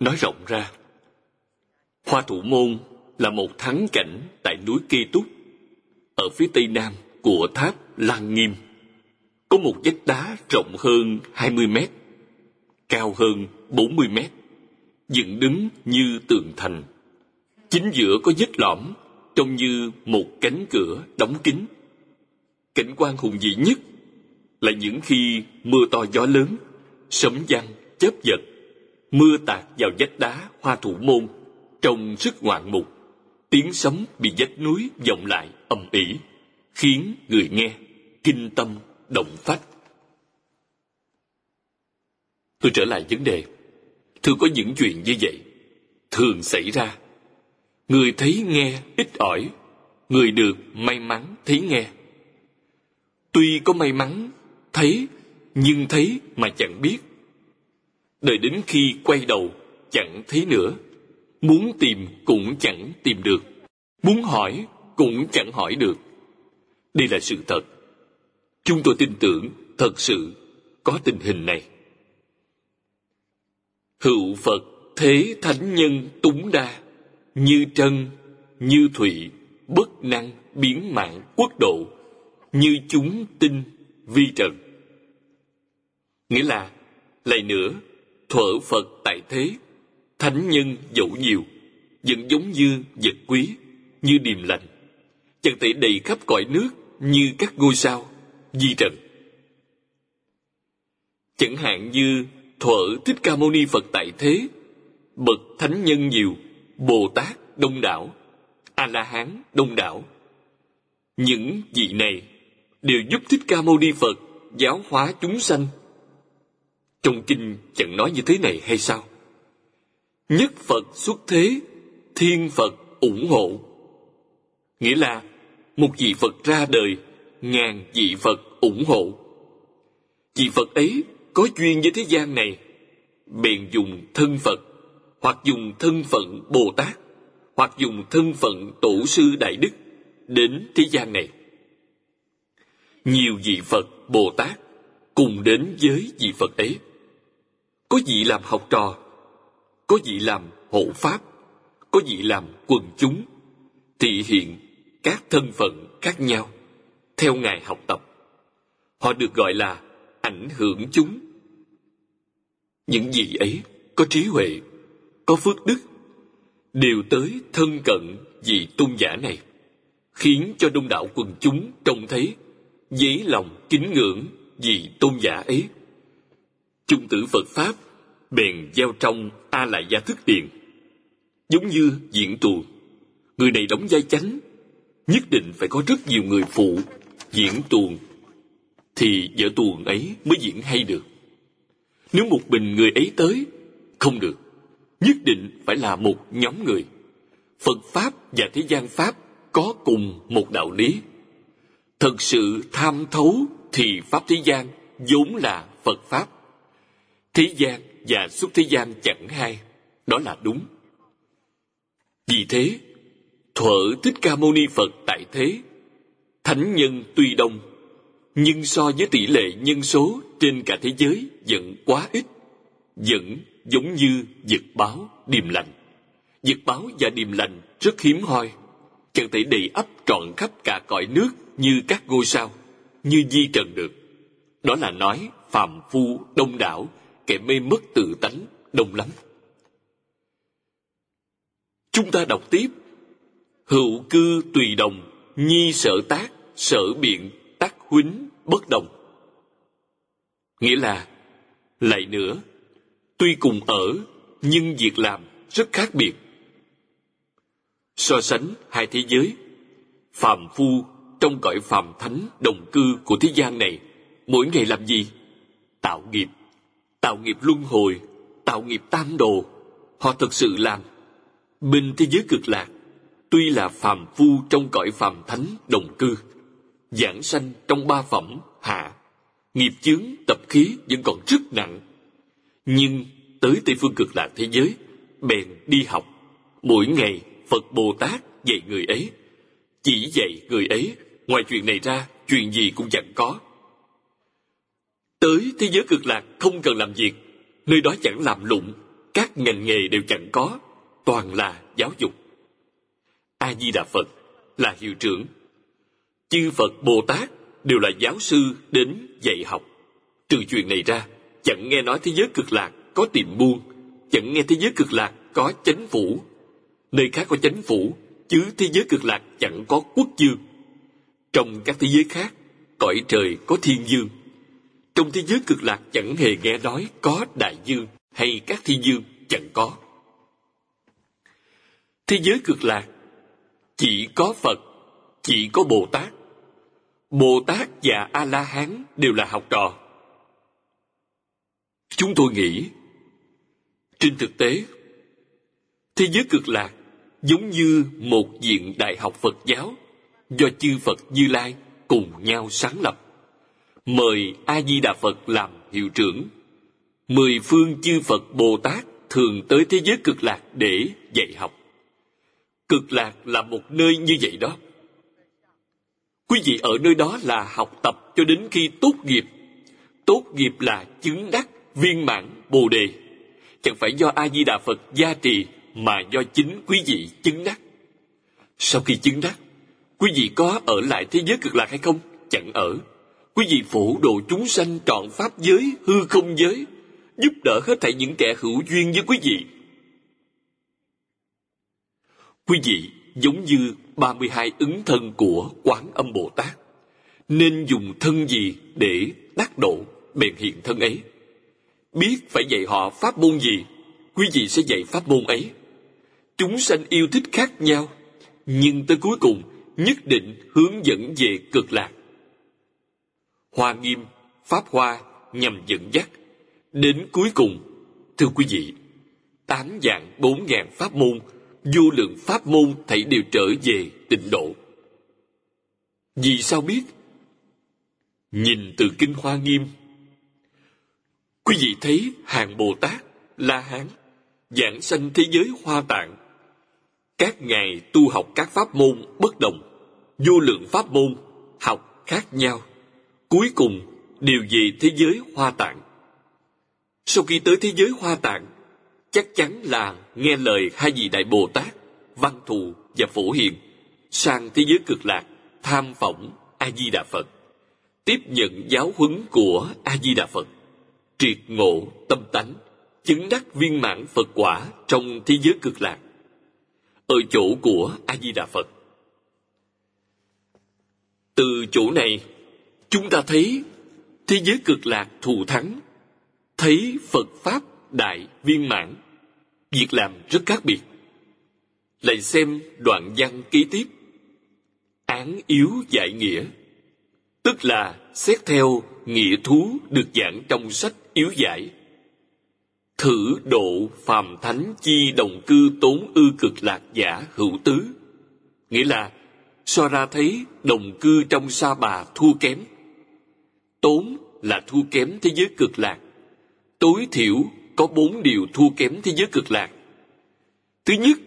nói rộng ra. Hoa thủ môn là một thắng cảnh tại núi Kê Túc, ở phía tây nam của tháp lan Nghiêm. Có một vách đá rộng hơn 20 mét, cao hơn 40 mét, dựng đứng như tường thành. Chính giữa có vết lõm, trông như một cánh cửa đóng kín. Cảnh quan hùng vĩ nhất là những khi mưa to gió lớn, sấm vang, chớp giật, mưa tạt vào vách đá hoa thủ môn, trông rất ngoạn mục tiếng sấm bị vách núi vọng lại ầm ĩ khiến người nghe kinh tâm động phách tôi trở lại vấn đề. Thường có những chuyện như vậy, thường xảy ra. Người thấy nghe ít ỏi, người được may mắn thấy nghe. Tuy có may mắn thấy, nhưng thấy mà chẳng biết. Đợi đến khi quay đầu, chẳng thấy nữa. Muốn tìm cũng chẳng tìm được. Muốn hỏi cũng chẳng hỏi được. Đây là sự thật. Chúng tôi tin tưởng thật sự có tình hình này hữu phật thế thánh nhân túng đa, như trân, như thủy bất năng biến mạng quốc độ, như chúng tinh vi trần. Nghĩa là, lại nữa, thuở phật tại thế, thánh nhân dẫu nhiều, vẫn giống như vật quý, như điềm lành, chẳng thể đầy khắp cõi nước như các ngôi sao di trần. Chẳng hạn như thuở thích ca mâu ni phật tại thế, bậc thánh nhân nhiều, bồ tát đông đảo a la hán đông đảo. Những vị này đều giúp thích ca mâu ni phật giáo hóa chúng sanh. Trong kinh chẳng nói như thế này hay sao? Nhất phật xuất thế, thiên phật ủng hộ. Nghĩa là một vị phật ra đời, ngàn vị phật ủng hộ. Vị phật ấy có duyên với thế gian này bèn dùng thân phật hoặc dùng thân phận bồ tát hoặc dùng thân phận tổ sư đại đức đến thế gian này nhiều vị Phật, Bồ Tát cùng đến với vị Phật ấy. Có vị làm học trò, có vị làm hộ pháp, có vị làm quần chúng, thị hiện các thân phận khác nhau, theo Ngài học tập. Họ được gọi là ảnh hưởng chúng. Những vị ấy có trí huệ, có phước đức, đều tới thân cận vị tôn giả này, khiến cho đông đảo quần chúng trông thấy, dấy lòng kính ngưỡng vị tôn giả ấy. Trung tử Phật Pháp bèn gieo trong A Lại Gia Thức Điện. Giống như diễn tuồng, người này đóng vai chánh, nhất định phải có rất nhiều người phụ diễn tuồng, thì vở tuồng ấy mới diễn hay được. Nếu một mình người ấy tới, không được. Nhất định phải là một nhóm người. Phật Pháp và thế gian Pháp có cùng một đạo lý. Thật sự tham thấu thì Pháp thế gian vốn là Phật Pháp. Thế gian và xuất thế gian chẳng hai, đó là đúng. Vì thế, thuở Thích Ca Mâu Ni Phật tại thế, thánh nhân tuy đông, nhưng so với tỷ lệ nhân số trên cả thế giới vẫn quá ít, vẫn giống như vật báo điềm lành. Vật báo và điềm lành rất hiếm hoi, chẳng thể đầy ắp trọn khắp cả cõi nước như các ngôi sao, như di trần được. Đó là nói phàm phu đông đảo kẻ mê mất tự tánh đông lắm. Chúng ta đọc tiếp. Hữu cư tùy đồng, nhi sở tác, sở biện, tác huính, bất đồng. Nghĩa là, lại nữa, tuy cùng ở, nhưng việc làm rất khác biệt. So sánh hai thế giới, phàm phu trong cõi phàm thánh đồng cư của thế gian này, mỗi ngày làm gì? Tạo nghiệp tạo nghiệp luân hồi, tạo nghiệp tam đồ, họ thực sự làm. Bên thế giới cực lạc, tuy là phàm phu trong cõi phàm thánh đồng cư, giảng sanh trong ba phẩm hạ, nghiệp chướng tập khí vẫn còn rất nặng. Nhưng tới Tây phương cực lạc thế giới, bèn đi học, mỗi ngày Phật Bồ Tát dạy người ấy, chỉ dạy người ấy, ngoài chuyện này ra, chuyện gì cũng chẳng có. Tới thế giới cực lạc không cần làm việc, nơi đó chẳng làm lụng, các ngành nghề đều chẳng có, toàn là giáo dục. A-di-đà Phật là hiệu trưởng. Chư Phật Bồ Tát đều là giáo sư đến dạy học. Trừ chuyện này ra, chẳng nghe nói thế giới cực lạc có tiệm buôn, chẳng nghe thế giới cực lạc có chánh phủ. Nơi khác có chánh phủ, chứ thế giới cực lạc chẳng có quốc dương. Trong các thế giới khác, cõi trời có thiên dương, trong thế giới cực lạc chẳng hề nghe nói có đại dương hay các thiên dương chẳng có. Thế giới cực lạc chỉ có Phật, chỉ có Bồ Tát. Bồ Tát và A-la-hán đều là học trò. Chúng tôi nghĩ, trên thực tế, thế giới cực lạc giống như một viện đại học Phật giáo do chư Phật Như Lai cùng nhau sáng lập. Mời a di đà phật làm hiệu trưởng. Mười phương chư phật bồ tát thường tới thế giới cực lạc để dạy học. Cực lạc là một nơi như vậy đó quý vị ở nơi đó là học tập cho đến khi tốt nghiệp. Tốt nghiệp là chứng đắc viên mãn bồ đề. Chẳng phải do a di đà phật gia trì mà do chính quý vị chứng đắc. Sau khi chứng đắc quý vị có ở lại thế giới cực lạc hay không? Chẳng ở. Quý vị phổ độ chúng sanh trọn pháp giới, hư không giới, giúp đỡ hết thảy những kẻ hữu duyên với quý vị. Quý vị giống như 32 ứng thân của Quán Âm Bồ Tát. Nên dùng thân gì để đắc độ bèn hiện thân ấy. Biết phải dạy họ pháp môn gì, quý vị sẽ dạy pháp môn ấy. Chúng sanh yêu thích khác nhau, nhưng tới cuối cùng nhất định hướng dẫn về cực lạc hoa nghiêm, pháp hoa nhằm dẫn dắt. Đến cuối cùng, thưa quý vị, tám dạng bốn ngàn pháp môn, vô lượng pháp môn thảy đều trở về tịnh độ. Vì sao biết? Nhìn từ kinh hoa nghiêm, quý vị thấy hàng Bồ Tát, La Hán, giảng sanh thế giới hoa tạng. Các ngài tu học các pháp môn bất đồng, vô lượng pháp môn, học khác nhau cuối cùng đều về thế giới hoa tạng. Sau khi tới thế giới hoa tạng, chắc chắn là nghe lời hai vị đại Bồ Tát, Văn Thù và Phổ Hiền, sang thế giới cực lạc, tham phỏng A-di-đà Phật, tiếp nhận giáo huấn của A-di-đà Phật, triệt ngộ tâm tánh, chứng đắc viên mãn Phật quả trong thế giới cực lạc, ở chỗ của A-di-đà Phật. Từ chỗ này, chúng ta thấy thế giới cực lạc thù thắng, thấy Phật Pháp đại viên mãn, việc làm rất khác biệt. Lại xem đoạn văn kế tiếp. Án yếu giải nghĩa, tức là xét theo nghĩa thú được giảng trong sách yếu giải. Thử độ phàm thánh chi đồng cư tốn ư cực lạc giả hữu tứ. Nghĩa là so ra thấy đồng cư trong sa bà thua kém. Tốn là thua kém thế giới cực lạc. Tối thiểu có bốn điều thua kém thế giới cực lạc. Thứ nhất,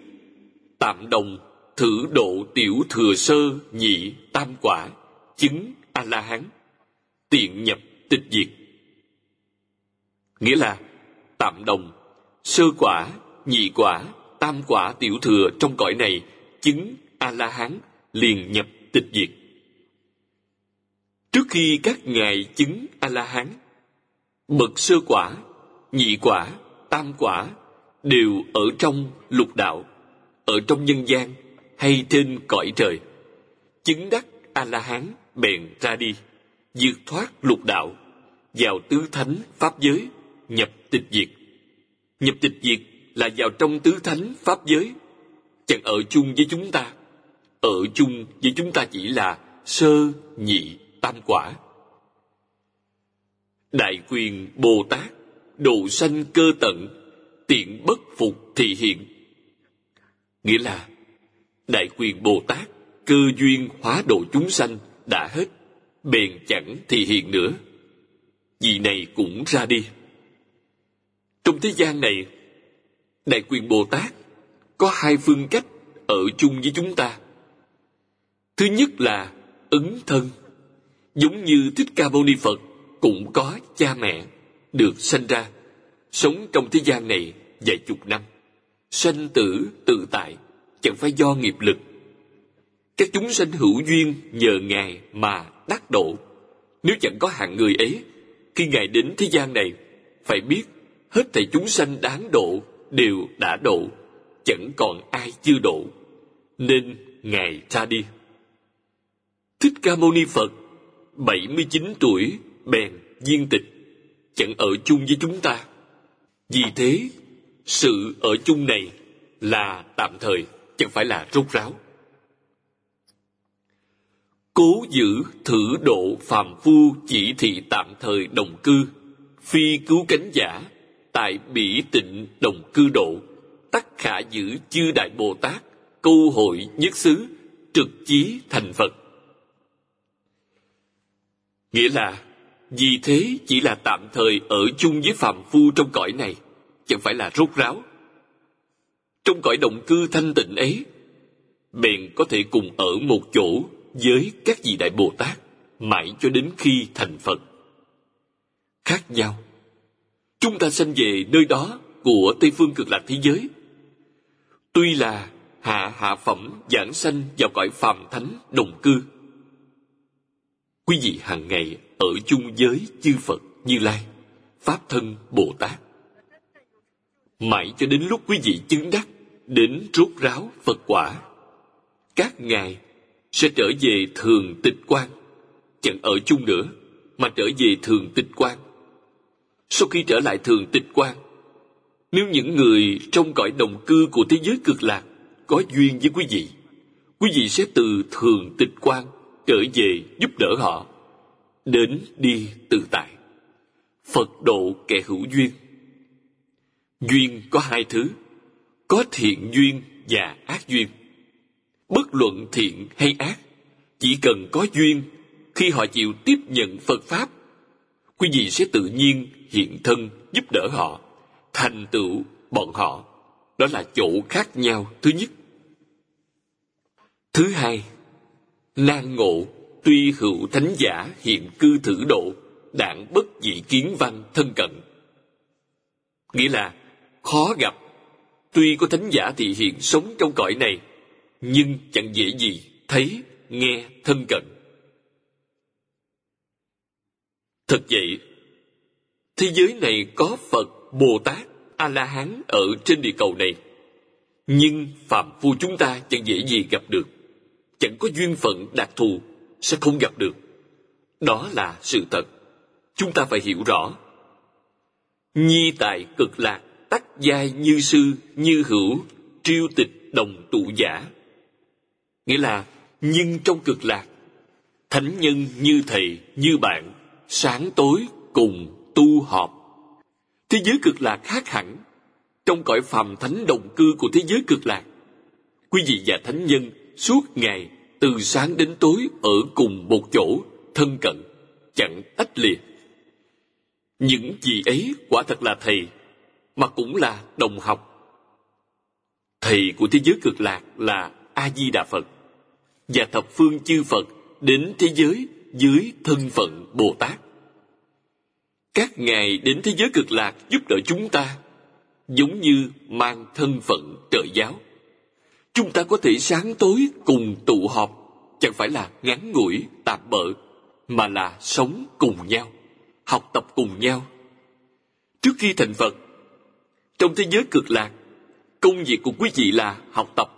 tạm đồng, thử độ tiểu thừa sơ, nhị, tam quả, chứng A-la-hán, tiện nhập tịch diệt. Nghĩa là, tạm đồng, sơ quả, nhị quả, tam quả tiểu thừa trong cõi này, chứng A-la-hán, liền nhập tịch diệt. Trước khi các ngài chứng A-la-hán, bậc sơ quả, nhị quả, tam quả đều ở trong lục đạo, ở trong nhân gian hay trên cõi trời. Chứng đắc A-la-hán bèn ra đi, vượt thoát lục đạo, vào tứ thánh pháp giới, nhập tịch diệt. Nhập tịch diệt là vào trong tứ thánh pháp giới, chẳng ở chung với chúng ta. Ở chung với chúng ta chỉ là sơ, nhị, tam quả. Đại quyền Bồ Tát, độ sanh cơ tận, tiện bất phục thị hiện. Nghĩa là, Đại quyền Bồ Tát, cơ duyên hóa độ chúng sanh đã hết, bèn chẳng thị hiện nữa. vì này cũng ra đi. Trong thế gian này, Đại quyền Bồ Tát có hai phương cách ở chung với chúng ta. Thứ nhất là ứng thân, giống như Thích Ca Mâu Ni Phật cũng có cha mẹ được sinh ra, sống trong thế gian này vài chục năm. Sanh tử tự tại, chẳng phải do nghiệp lực. Các chúng sanh hữu duyên nhờ Ngài mà đắc độ. Nếu chẳng có hạng người ấy, khi Ngài đến thế gian này, phải biết hết thảy chúng sanh đáng độ đều đã độ, chẳng còn ai chưa độ. Nên Ngài ra đi. Thích Ca Mâu Ni Phật, 79 tuổi, bèn viên tịch, chẳng ở chung với chúng ta. Vì thế, sự ở chung này là tạm thời, chẳng phải là rốt ráo. Cố giữ thử độ phàm phu chỉ thị tạm thời đồng cư, phi cứu cánh giả, tại bỉ tịnh đồng cư độ, tắc khả giữ chư đại Bồ Tát, câu hội nhất xứ, trực chí thành Phật. Nghĩa là, vì thế chỉ là tạm thời ở chung với phàm phu trong cõi này, chẳng phải là rốt ráo. Trong cõi động cư thanh tịnh ấy, bèn có thể cùng ở một chỗ với các vị đại Bồ Tát mãi cho đến khi thành Phật. Khác nhau. Chúng ta sanh về nơi đó của Tây Phương cực lạc thế giới. Tuy là hạ hạ phẩm giảng sanh vào cõi phàm thánh đồng cư. Quý vị hàng ngày ở chung với chư Phật Như Lai, Pháp Thân Bồ Tát. Mãi cho đến lúc quý vị chứng đắc đến rốt ráo Phật quả, các ngài sẽ trở về thường tịch quan, chẳng ở chung nữa, mà trở về thường tịch quan. Sau khi trở lại thường tịch quan, nếu những người trong cõi đồng cư của thế giới cực lạc có duyên với quý vị, quý vị sẽ từ thường tịch quan trở về giúp đỡ họ đến đi tự tại. Phật độ kẻ hữu duyên. Duyên có hai thứ, có thiện duyên và ác duyên. Bất luận thiện hay ác, chỉ cần có duyên, khi họ chịu tiếp nhận phật pháp, quý vị sẽ tự nhiên hiện thân giúp đỡ họ, thành tựu bọn họ. Đó là chỗ khác nhau. Thứ nhất. Thứ hai nan ngộ tuy hữu thánh giả hiện cư thử độ, đảng bất dị kiến văn thân cận. Nghĩa là, khó gặp, tuy có thánh giả thì hiện sống trong cõi này, nhưng chẳng dễ gì thấy, nghe, thân cận. Thật vậy, thế giới này có Phật, Bồ Tát, A-la-hán ở trên địa cầu này, nhưng phạm phu chúng ta chẳng dễ gì gặp được chẳng có duyên phận đặc thù sẽ không gặp được. Đó là sự thật. Chúng ta phải hiểu rõ. Nhi tại cực lạc, tắc giai như sư, như hữu, triêu tịch đồng tụ giả. Nghĩa là, nhưng trong cực lạc, thánh nhân như thầy, như bạn, sáng tối cùng tu họp. Thế giới cực lạc khác hẳn. Trong cõi phàm thánh đồng cư của thế giới cực lạc, quý vị và thánh nhân suốt ngày từ sáng đến tối ở cùng một chỗ, thân cận, chẳng tách lìa. Những gì ấy quả thật là thầy, mà cũng là đồng học. Thầy của thế giới cực lạc là a di đà phật, và thập phương chư phật đến thế giới dưới thân phận bồ tát các ngài đến thế giới cực lạc giúp đỡ chúng ta, giống như mang thân phận trợ giáo chúng ta có thể sáng tối cùng tụ họp, chẳng phải là ngắn ngủi, tạm bợ, mà là sống cùng nhau, học tập cùng nhau. Trước khi thành phật, trong thế giới cực lạc, công việc của quý vị là học tập.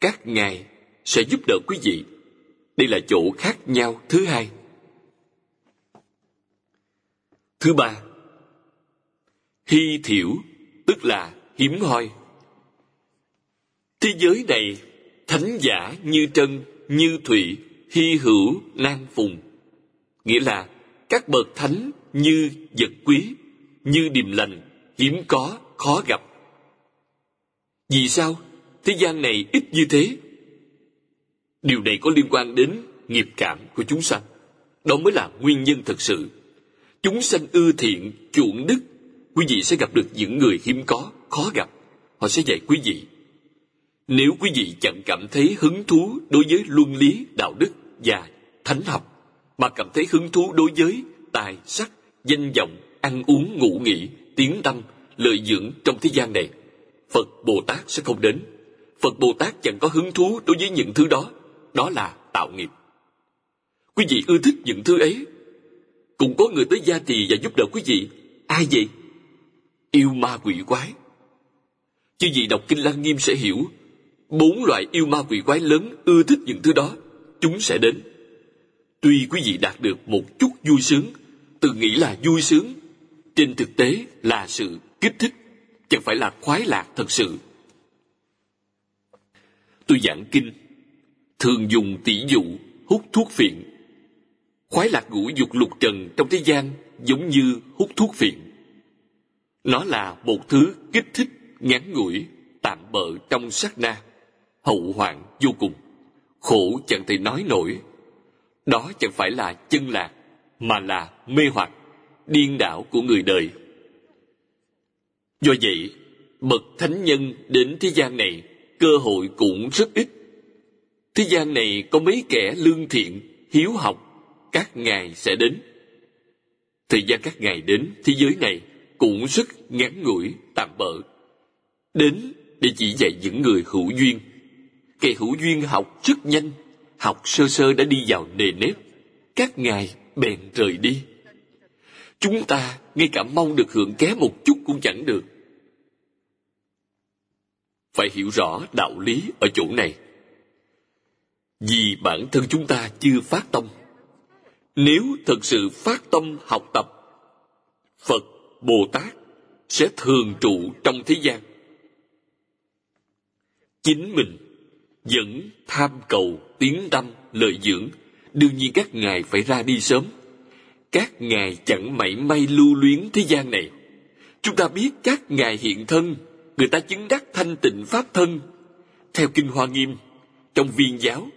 Các ngài sẽ giúp đỡ quý vị. Đây là chỗ khác nhau thứ hai. Thứ ba, hy thiểu, tức là hiếm hoi thế giới này, thánh giả như trân, như thủy, hy hữu, lan phùng. Nghĩa là các bậc thánh như vật quý, như điềm lành, hiếm có, khó gặp. Vì sao thế gian này ít như thế? Điều này có liên quan đến nghiệp cảm của chúng sanh. Đó mới là nguyên nhân thật sự. Chúng sanh ưa thiện, chuộng đức, quý vị sẽ gặp được những người hiếm có, khó gặp. Họ sẽ dạy quý vị nếu quý vị chẳng cảm thấy hứng thú đối với luân lý, đạo đức và thánh học, mà cảm thấy hứng thú đối với tài sắc, danh vọng, ăn uống, ngủ nghỉ, tiếng tâm lợi dưỡng trong thế gian này, phật bồ tát sẽ không đến. Phật bồ tát chẳng có hứng thú đối với những thứ đó đó là tạo nghiệp. Quý vị ưa thích những thứ ấy. Cũng có người tới gia trì và giúp đỡ quý vị. Ai vậy? Yêu ma quỷ quái. Chứ gì đọc kinh lăng nghiêm sẽ hiểu bốn loại yêu ma quỷ quái lớn ưa thích những thứ đó. Chúng sẽ đến. Tuy quý vị đạt được một chút vui sướng, tự nghĩ là vui sướng. Trên thực tế là sự kích thích, chẳng phải là khoái lạc thật sự. Tôi giảng kinh. Thường dùng tỷ dụ, hút thuốc phiện. Khoái lạc ngũ dục lục trần trong thế gian giống như hút thuốc phiện. Nó là một thứ kích thích ngắn ngủi, tạm bợ trong sát na hậu hoạn vô cùng. Khổ chẳng thể nói nổi. Đó chẳng phải là chân lạc, mà là mê hoặc, điên đảo của người đời. Do vậy, bậc thánh nhân đến thế gian này cơ hội cũng rất ít. Thế gian này có mấy kẻ lương thiện, hiếu học, các ngài sẽ đến. Thời gian các ngài đến thế giới này cũng rất ngắn ngủi, tạm bợ đến để chỉ dạy những người hữu duyên kẻ hữu duyên học rất nhanh học sơ sơ đã đi vào nề nếp. Các ngài bèn rời đi. Chúng ta ngay cả mong được hưởng ké một chút cũng chẳng được. Phải hiểu rõ đạo lý ở chỗ này. Vì bản thân chúng ta chưa phát tâm. Nếu thật sự phát tâm học tập, phật bồ tát sẽ thường trụ trong thế gian. Chính mình vẫn tham cầu tiếng tâm lợi dưỡng. Đương nhiên các ngài phải ra đi sớm. Các ngài chẳng mảy may lưu luyến thế gian này. Chúng ta biết các ngài hiện thân, người ta chứng đắc thanh tịnh pháp thân. Theo kinh hoa nghiêm, trong viên giáo,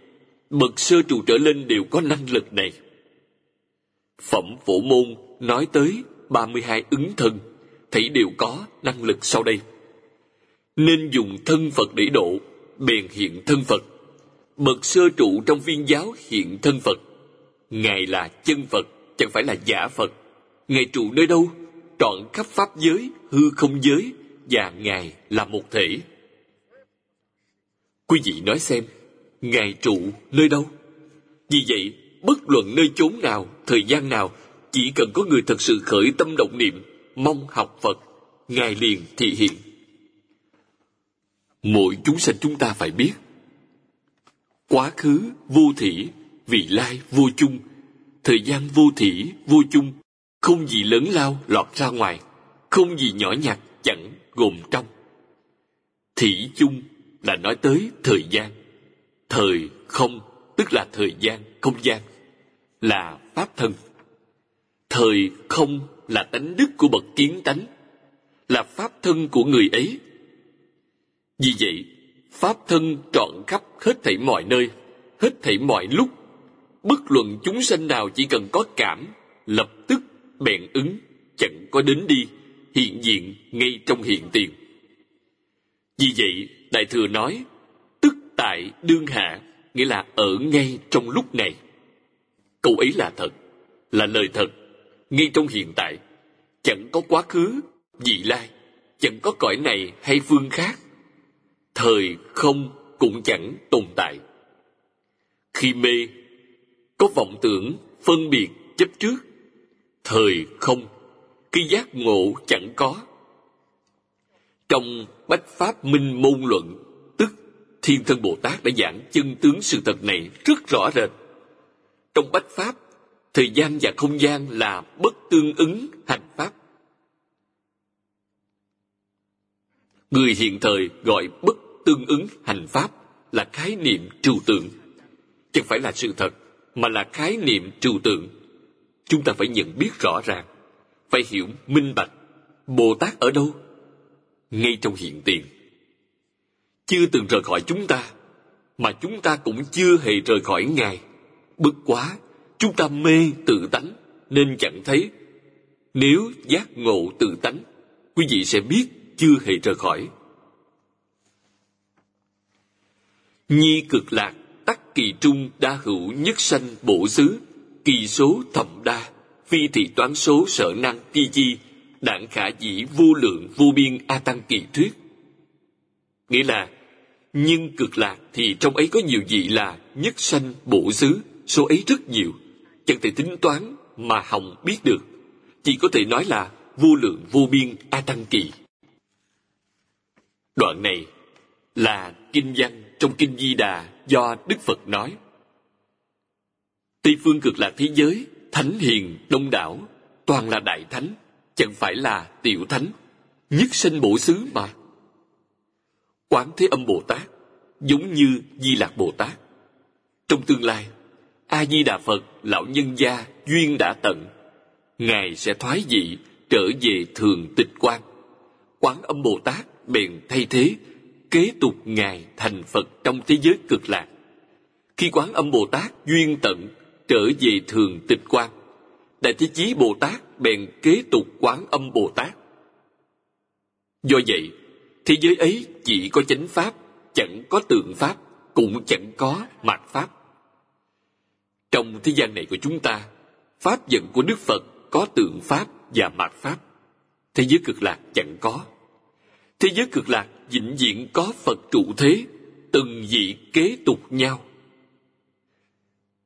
bậc sơ trụ trở lên đều có năng lực này. Phẩm phổ môn nói tới 32 ứng thân, thấy đều có năng lực sau đây. Nên dùng thân phật để độ bèn hiện thân phật. Bậc sơ trụ trong viên giáo hiện thân phật. Ngài là chân phật, chẳng phải là giả phật. Ngài trụ nơi đâu? Trọn khắp pháp giới, hư không giới, và ngài là một thể. Quý vị nói xem, ngài trụ nơi đâu? Vì vậy, bất luận nơi chốn nào, thời gian nào, chỉ cần có người thật sự khởi tâm động niệm, mong học phật, ngài liền thị hiện mỗi chúng sanh chúng ta phải biết. Quá khứ vô thỉ, vị lai vô chung. Thời gian vô thỉ, vô chung. Không gì lớn lao lọt ra ngoài. Không gì nhỏ nhặt, chẳng gồm trong. Thỉ chung là nói tới thời gian. Thời không, tức là thời gian, không gian, là pháp thân. Thời không là tánh đức của bậc kiến tánh. Là pháp thân của người ấy vì vậy, pháp thân trọn khắp hết thảy mọi nơi, hết thảy mọi lúc. Bất luận chúng sanh nào chỉ cần có cảm, lập tức bèn ứng, chẳng có đến đi, hiện diện ngay trong hiện tiền. Vì vậy, đại thừa nói, tức tại đương hạ, nghĩa là ở ngay trong lúc này. Câu ấy là thật, là lời thật, ngay trong hiện tại. Chẳng có quá khứ, vị lai, chẳng có cõi này hay phương khác thời không cũng chẳng tồn tại. Khi mê, có vọng tưởng phân biệt chấp trước. Thời không khi giác ngộ chẳng có. Trong bách pháp minh môn luận, tức thiên thân bồ tát đã giảng chân tướng sự thật này rất rõ rệt. Trong bách pháp, thời gian và không gian là bất tương ứng hành pháp. Người hiện thời gọi bất tương ứng hành pháp là khái niệm trừu tượng. Chẳng phải là sự thật, mà là khái niệm trừu tượng. Chúng ta phải nhận biết rõ ràng, phải hiểu minh bạch bồ tát ở đâu, ngay trong hiện tiền. Chưa từng rời khỏi chúng ta, mà chúng ta cũng chưa hề rời khỏi ngài. Bất quá, chúng ta mê tự tánh, nên chẳng thấy. Nếu giác ngộ tự tánh, quý vị sẽ biết chưa hề rời khỏi. Nhi cực lạc, tắc kỳ trung đa hữu nhất sanh bổ xứ, kỳ số thầm đa, phi thị toán số sở năng ti chi, đảng khả dĩ vô lượng vô biên a tăng kỳ thuyết. Nghĩa là, nhưng cực lạc thì trong ấy có nhiều vị là nhất sanh bổ xứ, số ấy rất nhiều, chẳng thể tính toán mà hồng biết được, chỉ có thể nói là vô lượng vô biên a tăng kỳ. Đoạn này là kinh văn trong kinh di đà, do đức phật nói, tây phương cực lạc thế giới, thánh hiền, đông đảo, toàn là đại thánh, chẳng phải là tiểu thánh, nhất sinh bổ xứ mà. Quán thế âm bồ tát, giống như di lạc bồ tát. Trong tương lai a di đà phật, lão nhân gia, duyên đã tận. Ngài sẽ thoái vị, trở về thường tịch quan. Quán âm bồ tát, bèn thay thế kế tục ngài thành phật trong thế giới cực lạc. Khi quán âm bồ tát duyên tận trở về thường tịch quan, đại thế chí bồ tát bèn kế tục quán âm bồ tát. Do vậy, thế giới ấy chỉ có chánh pháp, chẳng có tượng pháp, cũng chẳng có mạt pháp. Trong thế gian này của chúng ta, pháp dẫn của đức phật có tượng pháp và mạt pháp. Thế giới cực lạc chẳng có. Thế giới cực lạc vĩnh viễn có phật trụ thế, từng vị kế tục nhau.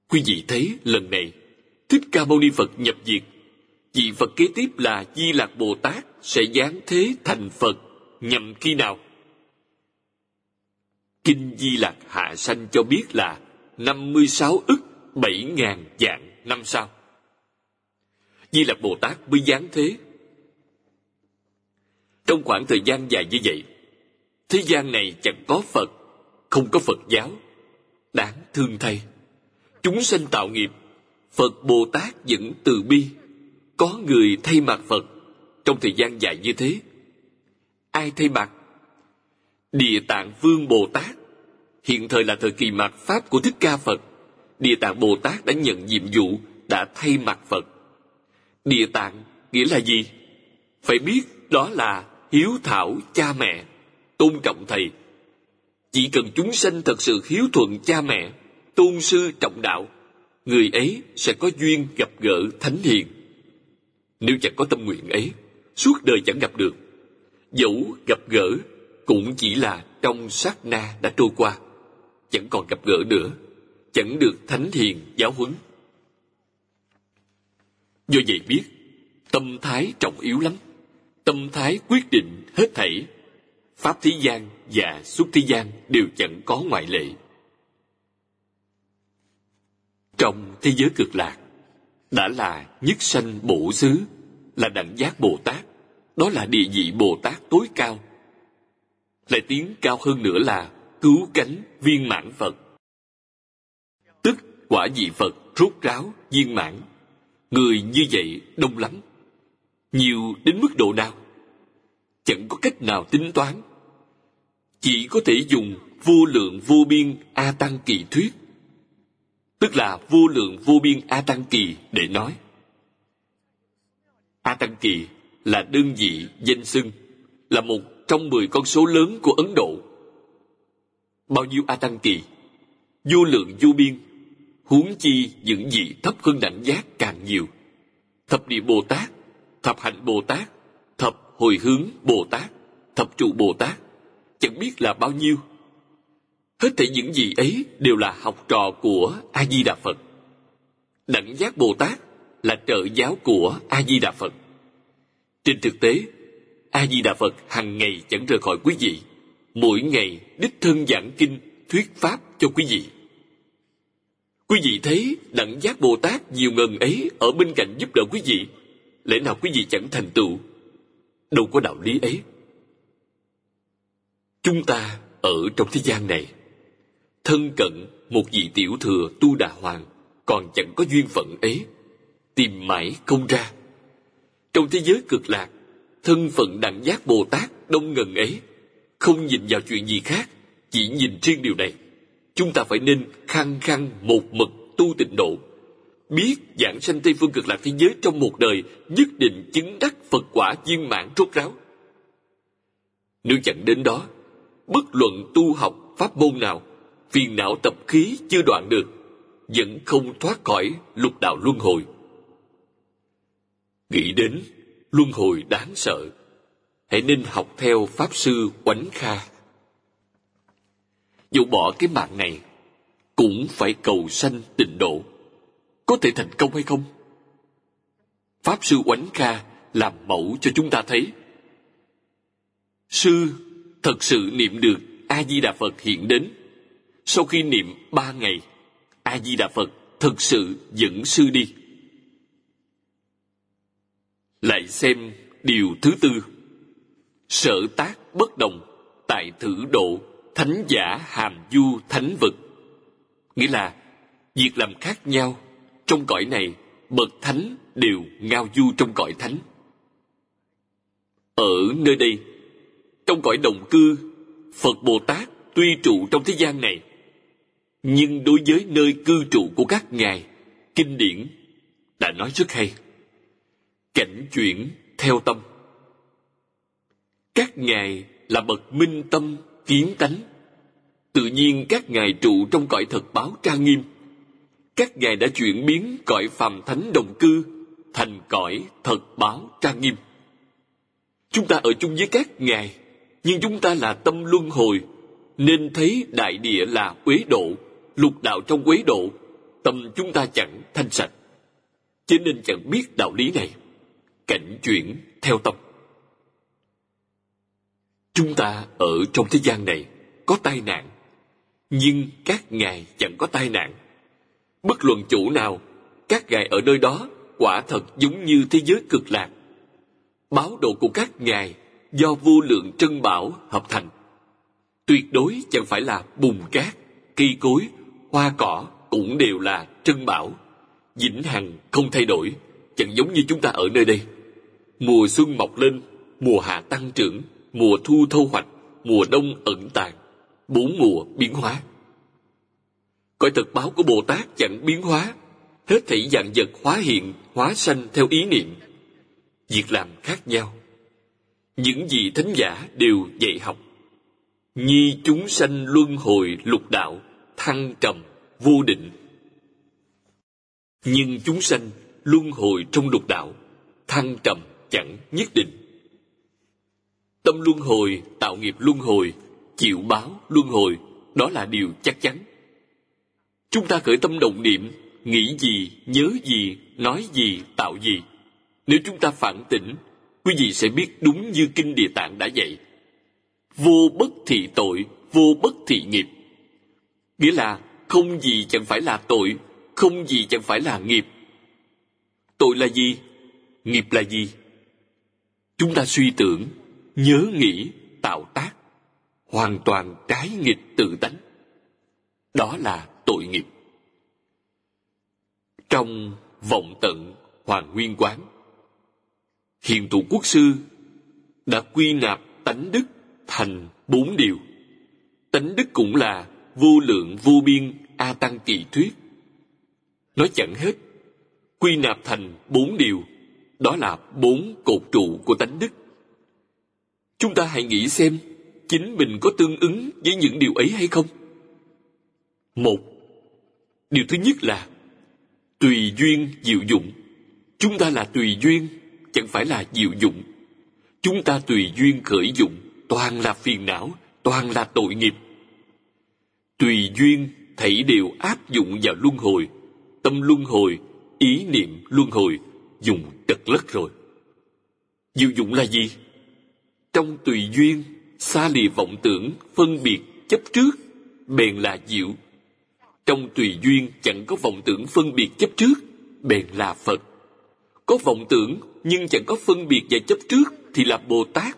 Quý vị thấy, lần này, thích ca mâu ni phật nhập diệt. Vị phật kế tiếp là di lạc bồ tát sẽ giáng thế thành phật nhằm khi nào? Kinh di lạc hạ sanh cho biết là 56 ức 7 ngàn dạng năm sau di lạc bồ tát mới giáng thế. Trong khoảng thời gian dài như vậy thế gian này chẳng có phật, không có phật giáo. Đáng thương thay. Chúng sanh tạo nghiệp, phật bồ tát vẫn từ bi. Có người thay mặt phật, trong thời gian dài như thế. Ai thay mặt? Địa tạng vương bồ tát. Hiện thời là thời kỳ mạt pháp của thích ca phật. Địa tạng bồ tát đã nhận nhiệm vụ, đã thay mặt phật. Địa tạng nghĩa là gì? Phải biết đó là hiếu thảo cha mẹ tôn trọng thầy chỉ cần chúng sanh thật sự hiếu thuận cha mẹ tôn sư trọng đạo người ấy sẽ có duyên gặp gỡ thánh hiền. Nếu chẳng có tâm nguyện ấy, suốt đời chẳng gặp được. Dẫu gặp gỡ cũng chỉ là trong sát na đã trôi qua, chẳng còn gặp gỡ nữa, chẳng được thánh hiền giáo huấn. Do vậy biết, tâm thái trọng yếu lắm. Tâm thái quyết định hết thảy. Pháp thế gian và xuất thế gian đều chẳng có ngoại lệ. Trong thế giới cực lạc, đã là nhất sanh bổ xứ, là đẳng giác Bồ Tát. Đó là địa vị Bồ Tát tối cao. Lại tiến cao hơn nữa là cứu cánh viên mãn Phật. Tức quả vị Phật rốt ráo viên mãn. Người như vậy đông lắm. Nhiều đến mức độ nào? Chẳng có cách nào tính toán. Chỉ có thể dùng vô lượng vô biên A Tăng Kỳ thuyết tức là vô lượng vô biên A Tăng Kỳ để nói. A Tăng Kỳ là đơn vị danh xưng, là một trong mười con số lớn của Ấn Độ. Bao nhiêu A Tăng Kỳ? Vô lượng vô biên, huống chi những vị thấp hơn đẳng giác càng nhiều. Thập địa Bồ Tát, thập hạnh Bồ Tát, thập hồi hướng Bồ Tát, thập trụ Bồ Tát, chẳng biết là bao nhiêu Hết thảy những gì ấy đều là học trò của A-di-đà Phật. Đẳng giác Bồ Tát là trợ giáo của A-di-đà Phật. Trên thực tế, A-di-đà Phật hàng ngày chẳng rời khỏi quý vị. Mỗi ngày đích thân giảng kinh, thuyết pháp cho quý vị. Quý vị thấy đẳng giác Bồ Tát nhiều ngần ấy ở bên cạnh giúp đỡ quý vị. Lẽ nào quý vị chẳng thành tựu? Đâu có đạo lý ấy. Chúng ta ở trong thế gian này, thân cận một vị tiểu thừa tu đà hoàng còn chẳng có duyên phận ấy, tìm mãi không ra. Trong thế giới cực lạc, thân phận đẳng giác bồ tát đông ngần ấy không nhìn vào chuyện gì khác, chỉ nhìn riêng điều này. Chúng ta phải nên khăng khăng một mực tu tịnh độ, biết giảng sanh tây phương cực lạc thế giới trong một đời nhất định chứng đắc phật quả viên mãn rốt ráo. Nếu chẳng đến đó bất luận tu học pháp môn nào, phiền não tập khí chưa đoạn được, vẫn không thoát khỏi lục đạo luân hồi. Nghĩ đến luân hồi đáng sợ, hãy nên học theo pháp sư oánh kha. Dù bỏ cái mạng này, cũng phải cầu sanh tịnh độ. Có thể thành công hay không? Pháp sư oánh kha làm mẫu cho chúng ta thấy. Sư thật sự niệm được a di đà phật hiện đến sau khi niệm ba ngày, A-di-đà Phật thực sự dẫn sư đi. Lại xem điều thứ tư. Sở tác bất đồng, tại thử độ, thánh giả hàm du thánh vực. Nghĩa là, việc làm khác nhau, trong cõi này, bậc thánh đều ngao du trong cõi thánh. Ở nơi đây, trong cõi đồng cư, Phật Bồ Tát tuy trụ trong thế gian này, nhưng đối với nơi cư trụ của các ngài kinh điển đã nói rất hay. Cảnh chuyển theo tâm. Các ngài là bậc minh tâm kiến tánh. Tự nhiên các ngài trụ trong cõi thật báo trang nghiêm. Các ngài đã chuyển biến cõi phàm thánh đồng cư thành cõi thật báo trang nghiêm. Chúng ta ở chung với các ngài nhưng chúng ta là tâm luân hồi nên thấy đại địa là uế độ lục đạo trong uế độ, tâm chúng ta chẳng thanh sạch. Cho nên chẳng biết đạo lý này. Cảnh chuyển theo tâm. Chúng ta ở trong thế gian này có tai nạn, nhưng các ngài chẳng có tai nạn. Bất luận chủ nào, các ngài ở nơi đó quả thật giống như thế giới cực lạc. Báo độ của các ngài do vô lượng trân bảo hợp thành. Tuyệt đối chẳng phải là bùn cát, cây cối hoa cỏ cũng đều là trân bảo. Vĩnh hằng không thay đổi chẳng giống như chúng ta ở nơi đây. Mùa xuân mọc lên mùa hạ tăng trưởng mùa thu thu hoạch mùa đông ẩn tàng, bốn mùa biến hóa. Cõi thực báo của bồ tát chẳng biến hóa hết thảy dạng vật hóa hiện hóa sanh theo ý niệm. Việc làm khác nhau những gì thánh giả đều dạy học. Nhi chúng sanh luân hồi lục đạo, thăng trầm, vô định. Nhưng chúng sanh luân hồi trong lục đạo, thăng trầm chẳng nhất định. Tâm luân hồi, tạo nghiệp luân hồi, chịu báo luân hồi, đó là điều chắc chắn. Chúng ta khởi tâm động niệm, nghĩ gì, nhớ gì, nói gì, tạo gì. Nếu chúng ta phản tỉnh quý vị sẽ biết đúng như kinh địa tạng đã dạy. Vô bất thị tội, vô bất thị nghiệp. Nghĩa là không gì chẳng phải là tội, không gì chẳng phải là nghiệp. Tội là gì? Nghiệp là gì? Chúng ta suy tưởng, nhớ nghĩ, tạo tác, hoàn toàn trái nghịch tự tánh. Đó là tội nghiệp. Trong vọng tận hoàng nguyên quán hiền tụ quốc sư đã quy nạp tánh đức thành bốn điều. Tánh đức cũng là vô lượng vô biên a tăng kỳ thuyết. Nói chẳng hết, quy nạp thành bốn điều, đó là bốn cột trụ của tánh đức. Chúng ta hãy nghĩ xem, chính mình có tương ứng với những điều ấy hay không? Một, điều thứ nhất là tùy duyên diệu dụng. Chúng ta là tùy duyên chẳng phải là diệu dụng. Chúng ta tùy duyên khởi dụng, toàn là phiền não, toàn là tội nghiệp. Tùy duyên, thảy đều áp dụng vào luân hồi. Tâm luân hồi, ý niệm luân hồi, dùng trật lất rồi. Diệu dụng là gì? Trong tùy duyên, xa lìa vọng tưởng, phân biệt, chấp trước bèn là diệu. Trong tùy duyên, chẳng có vọng tưởng phân biệt chấp trước bèn là phật. Có vọng tưởng nhưng chẳng có phân biệt và chấp trước thì là bồ tát.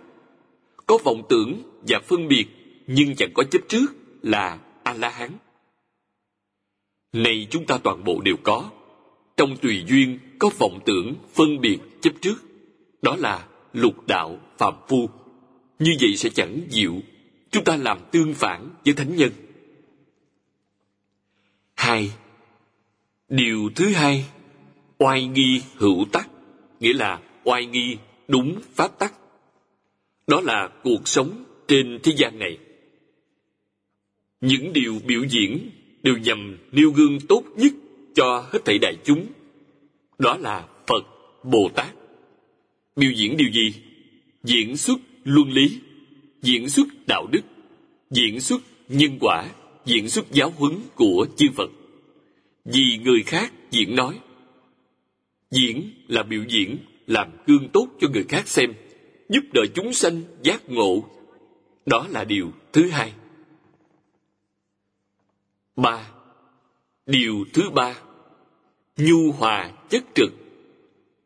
Có vọng tưởng và phân biệt, nhưng chẳng có chấp trước là a la hán này chúng ta toàn bộ đều có. Trong tùy duyên, có vọng tưởng, phân biệt, chấp trước. Đó là lục đạo phạm phu. Như vậy sẽ chẳng diệu. Chúng ta làm tương phản với thánh nhân. Hai. Điều thứ hai. Oai nghi hữu tắc nghĩa là oai nghi, đúng pháp tắc. Đó là cuộc sống trên thế gian này. Những điều biểu diễn đều nhằm nêu gương tốt nhất cho hết thảy đại chúng. Đó là phật, bồ tát. Biểu diễn điều gì? Diễn xuất luân lý, diễn xuất đạo đức, diễn xuất nhân quả, diễn xuất giáo huấn của chư phật. Vì người khác diễn nói diễn là biểu diễn, làm gương tốt cho người khác xem, giúp đỡ chúng sanh giác ngộ. Đó là điều thứ hai. Ba. Điều thứ ba. Nhu hòa chất trực.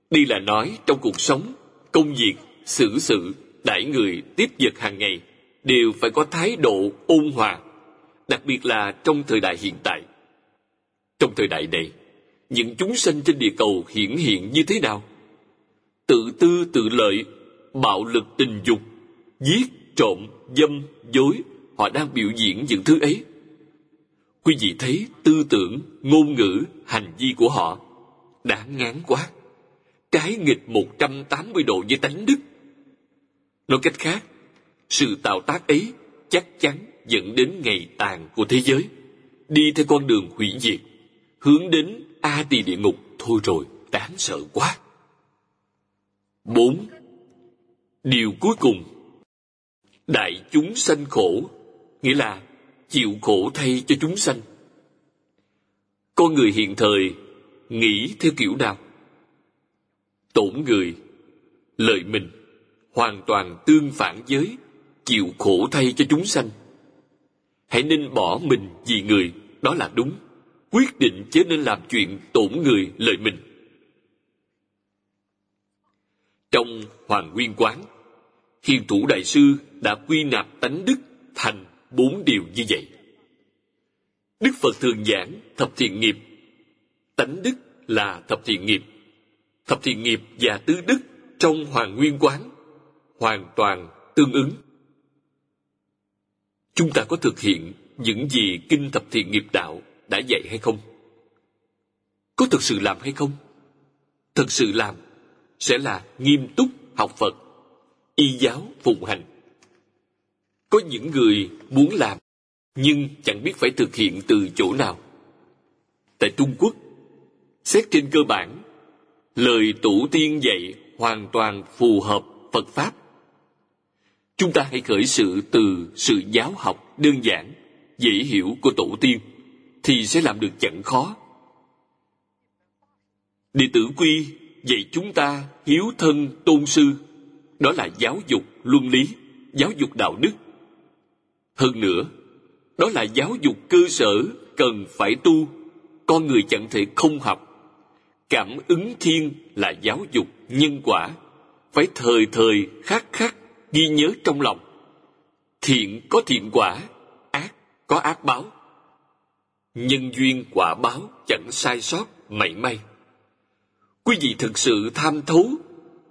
Đi là nói trong cuộc sống, công việc, xử sự, đãi người, tiếp vật hàng ngày đều phải có thái độ ôn hòa, đặc biệt là trong thời đại hiện tại. Trong thời đại này những chúng sanh trên địa cầu hiển hiện như thế nào? Tự tư tự lợi, bạo lực tình dục, giết, trộm, dâm, dối, họ đang biểu diễn những thứ ấy. Quý vị thấy tư tưởng, ngôn ngữ, hành vi của họ. Đã ngán quá. Trái nghịch 180 độ với tánh đức. Nói cách khác, sự tạo tác ấy chắc chắn dẫn đến ngày tàn của thế giới. Đi theo con đường hủy diệt, hướng đến a tỳ địa ngục, thôi rồi đáng sợ quá. Bốn. Điều cuối cùng. Đại chúng sanh khổ, nghĩa là chịu khổ thay cho chúng sanh. Con người hiện thời, nghĩ theo kiểu nào? Tổn người, lợi mình, hoàn toàn tương phản với chịu khổ thay cho chúng sanh. Hãy nên bỏ mình vì người, đó là đúng quyết định chớ nên làm chuyện tổn người lợi mình. Trong hoàng nguyên quán, hiền thủ đại sư đã quy nạp tánh đức thành bốn điều như vậy. Đức phật thường giảng thập thiện nghiệp. Tánh đức là thập thiện nghiệp. Thập thiện nghiệp và tứ đức trong hoàng nguyên quán hoàn toàn tương ứng. Chúng ta có thực hiện những gì kinh thập thiện nghiệp đạo đã dạy hay không? Có thực sự làm hay không? Thực sự làm sẽ là nghiêm túc học phật, y giáo phụng hành. Có những người muốn làm nhưng chẳng biết phải thực hiện từ chỗ nào. Tại trung quốc, xét trên cơ bản, lời tổ tiên dạy hoàn toàn phù hợp phật pháp. Chúng ta hãy khởi sự từ sự giáo học đơn giản, dễ hiểu của tổ tiên thì sẽ làm được chẳng khó. Đệ tử quy dạy chúng ta hiếu thân tôn sư, đó là giáo dục luân lý, giáo dục đạo đức. Hơn nữa, đó là giáo dục cơ sở cần phải tu, con người chẳng thể không học. Cảm ứng thiên là giáo dục nhân quả, phải thời thời khắc khắc ghi nhớ trong lòng. Thiện có thiện quả, ác có ác báo nhân duyên quả báo chẳng sai sót, mảy may. Quý vị thực sự tham thấu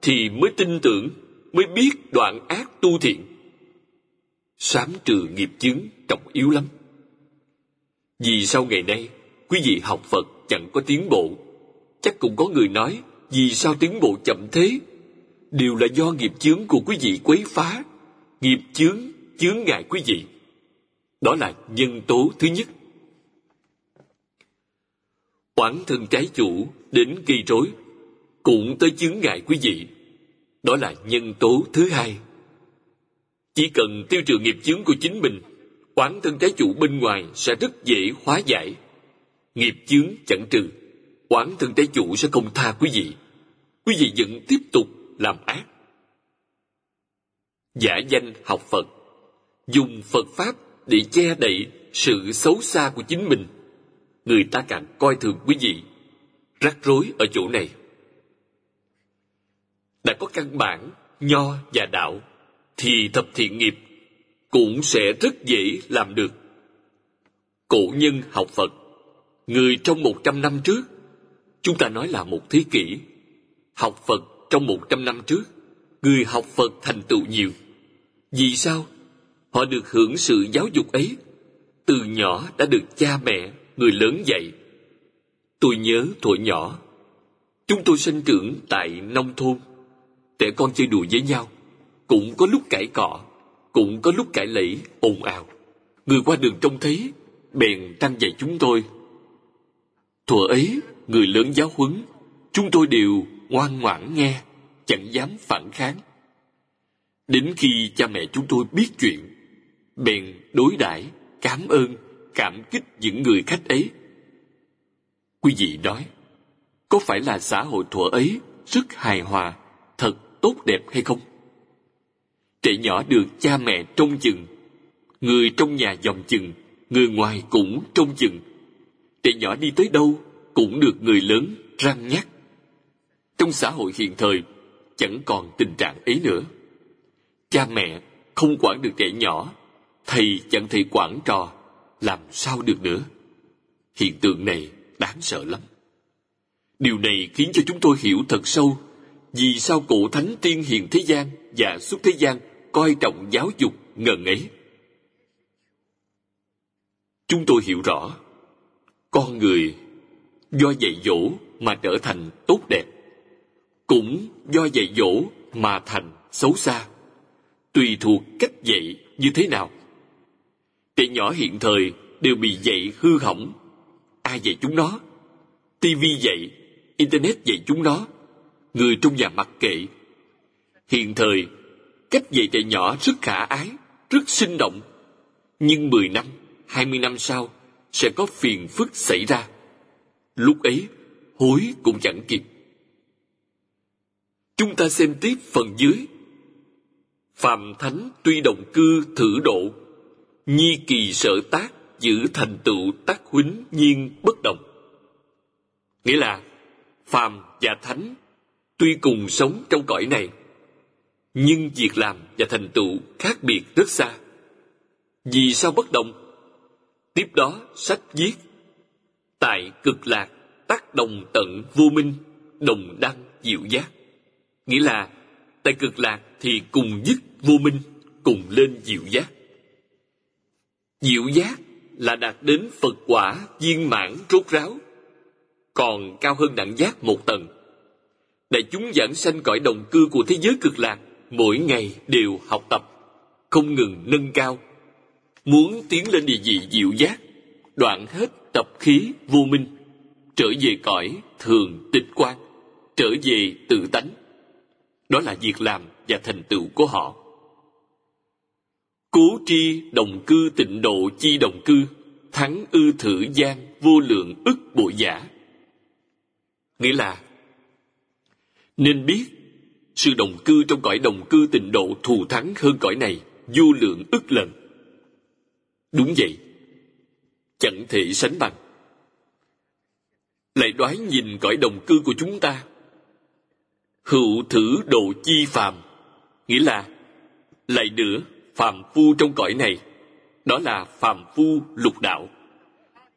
thì mới tin tưởng, mới biết đoạn ác tu thiện. Sám trừ nghiệp chướng trọng yếu lắm. Vì sau ngày nay, quý vị học phật chẳng có tiến bộ. Chắc cũng có người nói, vì sao tiến bộ chậm thế? Đều là do nghiệp chướng của quý vị quấy phá. Nghiệp chướng chướng ngại quý vị. Đó là nhân tố thứ nhất quản thân trái chủ đến gây rối, cũng tới chướng ngại quý vị. Đó là nhân tố thứ hai. Chỉ cần tiêu trừ nghiệp chướng của chính mình, quán thân trái chủ bên ngoài sẽ rất dễ hóa giải. Nghiệp chướng chẳng trừ, quán thân trái chủ sẽ không tha quý vị. Quý vị vẫn tiếp tục làm ác. Giả danh học phật, dùng phật pháp để che đậy sự xấu xa của chính mình người ta càng coi thường quý vị. Rắc rối ở chỗ này. Đã có căn bản, nho và đạo, thì thập thiện nghiệp cũng sẽ rất dễ làm được. Cổ nhân học phật, người trong một trăm năm trước, chúng ta nói là một thế kỷ, học phật trong một trăm năm trước, người học phật thành tựu nhiều. Vì sao? Họ được hưởng sự giáo dục ấy từ nhỏ đã được cha mẹ người lớn dạy. Tôi nhớ thuở nhỏ, chúng tôi sinh trưởng tại nông thôn. Trẻ con chơi đùa với nhau, cũng có lúc cãi cọ, cũng có lúc cãi lẫy, ồn ào. Người qua đường trông thấy, bèn trăng dạy chúng tôi. Thuở ấy, người lớn giáo huấn, chúng tôi đều ngoan ngoãn nghe, chẳng dám phản kháng. Đến khi cha mẹ chúng tôi biết chuyện, bèn đối đãi, cảm ơn cảm kích những người khách ấy. Quý vị nói, có phải là xã hội thuở ấy rất hài hòa, thật tốt đẹp hay không? Trẻ nhỏ được cha mẹ trông chừng, người trong nhà dòm chừng, người ngoài cũng trông chừng. Trẻ nhỏ đi tới đâu cũng được người lớn răng nhắc. Trong xã hội hiện thời, chẳng còn tình trạng ấy nữa. Cha mẹ không quản được trẻ nhỏ, thầy chẳng thể quản trò làm sao được nữa? Hiện tượng này đáng sợ lắm. Điều này khiến cho chúng tôi hiểu thật sâu vì sao cụ thánh tiên hiền thế gian và xuất thế gian coi trọng giáo dục ngần ấy. Chúng tôi hiểu rõ, con người do dạy dỗ mà trở thành tốt đẹp, cũng do dạy dỗ mà thành xấu xa. Tùy thuộc cách dạy như thế nào trẻ nhỏ hiện thời đều bị dạy hư hỏng. Ai dạy chúng nó? Tivi dạy, internet dạy chúng nó. Người trong nhà mặc kệ. Hiện thời, cách dạy trẻ nhỏ rất khả ái, rất sinh động. Nhưng 10 năm 20 năm sau sẽ có phiền phức xảy ra. Lúc ấy, hối cũng chẳng kịp. Chúng ta xem tiếp phần dưới. Phạm thánh tuy động cư thử độ nhi kỳ sở tác, giữ thành tựu tác huýnh nhiên bất động nghĩa là, phàm và thánh tuy cùng sống trong cõi này, nhưng việc làm và thành tựu khác biệt rất xa. Vì sao bất động tiếp đó, sách viết, tại cực lạc tác đồng tận vô minh, đồng đăng diệu giác. Nghĩa là, tại cực lạc thì cùng dứt vô minh, cùng lên diệu giác diệu giác là đạt đến phật quả viên mãn rốt ráo còn cao hơn đẳng giác một tầng đại chúng giảng sanh cõi đồng cư của thế giới cực lạc mỗi ngày đều học tập không ngừng nâng cao muốn tiến lên địa vị diệu giác đoạn hết tập khí vô minh trở về cõi thường tịch quan, trở về tự tánh. Đó là việc làm và thành tựu của họ. Cố tri đồng cư tịnh độ chi đồng cư, thắng ư thử gian vô lượng ức bộ giả. Nghĩa là nên biết sự đồng cư trong cõi đồng cư tịnh độ thù thắng hơn cõi này vô lượng ức lần. Đúng vậy, chẳng thể sánh bằng. Lại đoái nhìn cõi đồng cư của chúng ta. Hữu thử độ chi phàm, nghĩa là lại nữa phàm phu trong cõi này, đó là phàm phu lục đạo,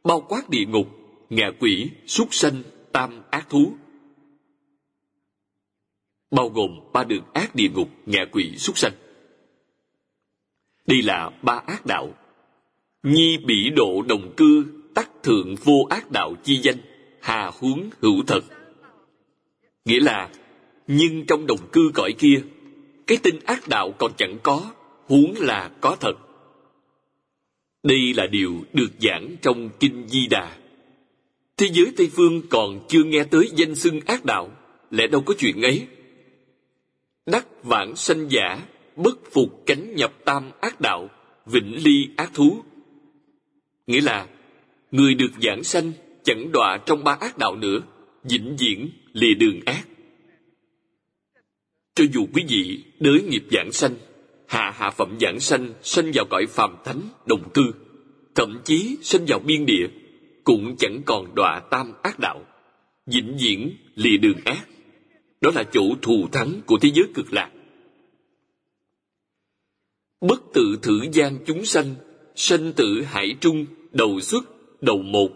bao quát địa ngục, ngạ quỷ, súc sanh, tam ác thú, bao gồm ba đường ác địa ngục, ngạ quỷ, súc sanh. Đây là ba ác đạo. Nhi bỉ độ đồng cư, tắc thượng vô ác đạo chi danh, hà huống hữu thật. Nghĩa là, nhưng trong đồng cư cõi kia, cái tin ác đạo còn chẳng có, huống là có thật. Đây là điều được giảng trong Kinh Di Đà. Thế giới Tây Phương còn chưa nghe tới danh xưng ác đạo, lẽ đâu có chuyện ấy. Đắc vãng sanh giả, bất phục cánh nhập tam ác đạo, vĩnh ly ác thú. Nghĩa là, người được giảng sanh chẳng đọa trong ba ác đạo nữa, vĩnh viễn lìa đường ác. Cho dù quý vị đới nghiệp giảng sanh, hạ hạ phẩm giảng sanh, sanh vào cõi phàm thánh, đồng cư, thậm chí sanh vào biên địa, cũng chẳng còn đọa tam ác đạo, vĩnh viễn lìa đường ác. Đó là chỗ thù thắng của thế giới cực lạc. Bất tự thử gian chúng sanh, sanh tử hải trung, đầu xuất, đầu một,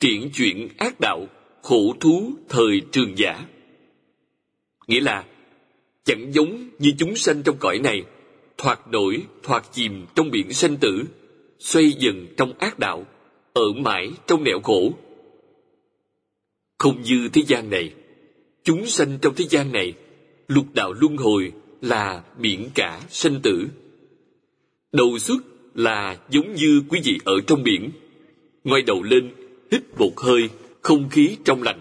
triển chuyển ác đạo, khổ thú thời trường giả. Nghĩa là, chẳng giống như chúng sanh trong cõi này, thoạt nổi, thoạt chìm trong biển sanh tử, xoay dần trong ác đạo, ở mãi trong nẻo khổ. Không như thế gian này, chúng sanh trong thế gian này, lục đạo luân hồi là biển cả sanh tử. Đầu xuất là giống như quý vị ở trong biển, ngoái đầu lên hít một hơi không khí trong lành.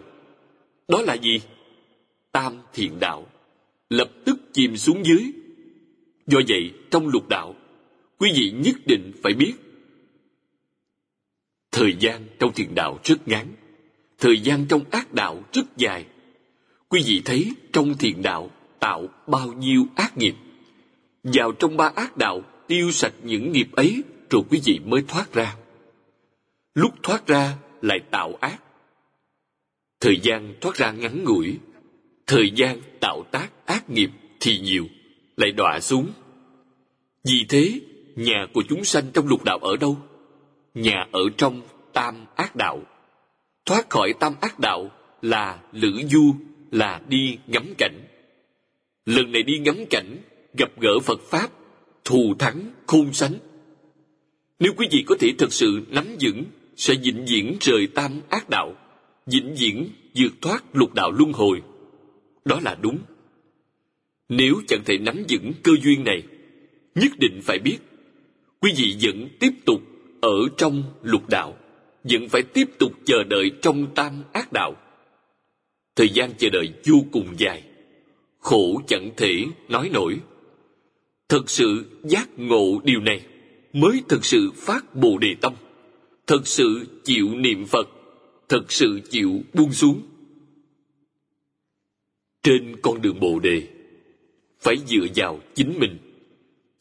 Đó là gì? Tam thiện đạo. Lập tức chìm xuống dưới. Do vậy, trong lục đạo, quý vị nhất định phải biết thời gian trong thiện đạo rất ngắn thời gian trong ác đạo rất dài. Quý vị thấy trong thiện đạo tạo bao nhiêu ác nghiệp. Vào trong ba ác đạo tiêu sạch những nghiệp ấy rồi quý vị mới thoát ra. Lúc thoát ra lại tạo ác. Thời gian thoát ra ngắn ngủi thời gian tạo tác ác nghiệp thì nhiều lại đọa xuống. Vì thế, nhà của chúng sanh trong lục đạo ở đâu? Nhà ở trong tam ác đạo. Thoát khỏi tam ác đạo là lữ du, là đi ngắm cảnh. Lần này đi ngắm cảnh, gặp gỡ phật pháp, thù thắng khôn sánh. Nếu quý vị có thể thực sự nắm vững, sẽ vĩnh viễn rời tam ác đạo, vĩnh viễn vượt thoát lục đạo luân hồi. Đó là đúng nếu chẳng thể nắm vững cơ duyên này, nhất định phải biết, quý vị vẫn tiếp tục ở trong lục đạo, vẫn phải tiếp tục chờ đợi trong tam ác đạo. Thời gian chờ đợi vô cùng dài, khổ chẳng thể nói nổi. Thật sự giác ngộ điều này mới thật sự phát bồ đề tâm, thật sự chịu niệm phật, thật sự chịu buông xuống. Trên con đường bồ đề phải dựa vào chính mình.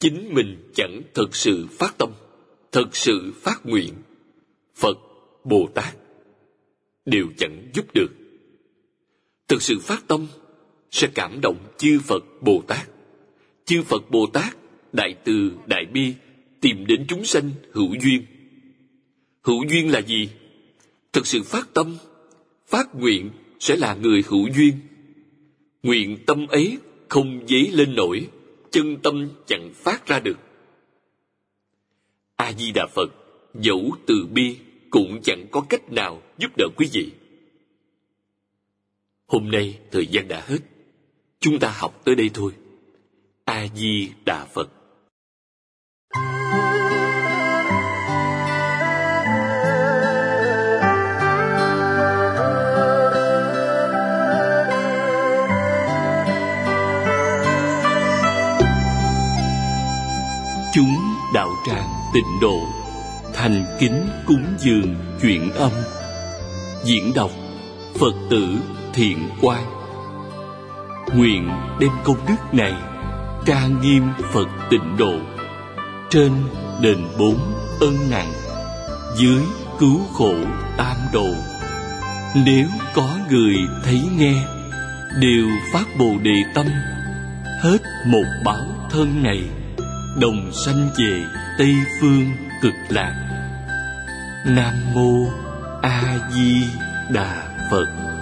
Chính mình chẳng thật sự phát tâm thật sự phát nguyện. Phật, bồ tát, đều chẳng giúp được. Thực sự phát tâm sẽ cảm động chư phật bồ tát. Chư phật bồ tát, đại từ, đại bi, tìm đến chúng sanh hữu duyên. Hữu duyên là gì? Thực sự phát tâm, phát nguyện sẽ là người hữu duyên. Nguyện tâm ấy không dấy lên nổi, chân tâm chẳng phát ra được. A di đà phật, dẫu từ bi, cũng chẳng có cách nào giúp đỡ quý vị. Hôm nay thời gian đã hết, chúng ta học tới đây thôi. A di đà phật. Tịnh độ, thành kính cúng dường chuyện âm. Diễn đọc, phật tử thiện quan nguyện đem công đức này trang nghiêm phật tịnh độ. Trên đền bốn ân nặng, dưới cứu khổ tam độ. Nếu có người thấy nghe, đều phát bồ đề tâm. Hết một báo thân này đồng sanh về tây phương cực lạc. Nam mô a di đà phật.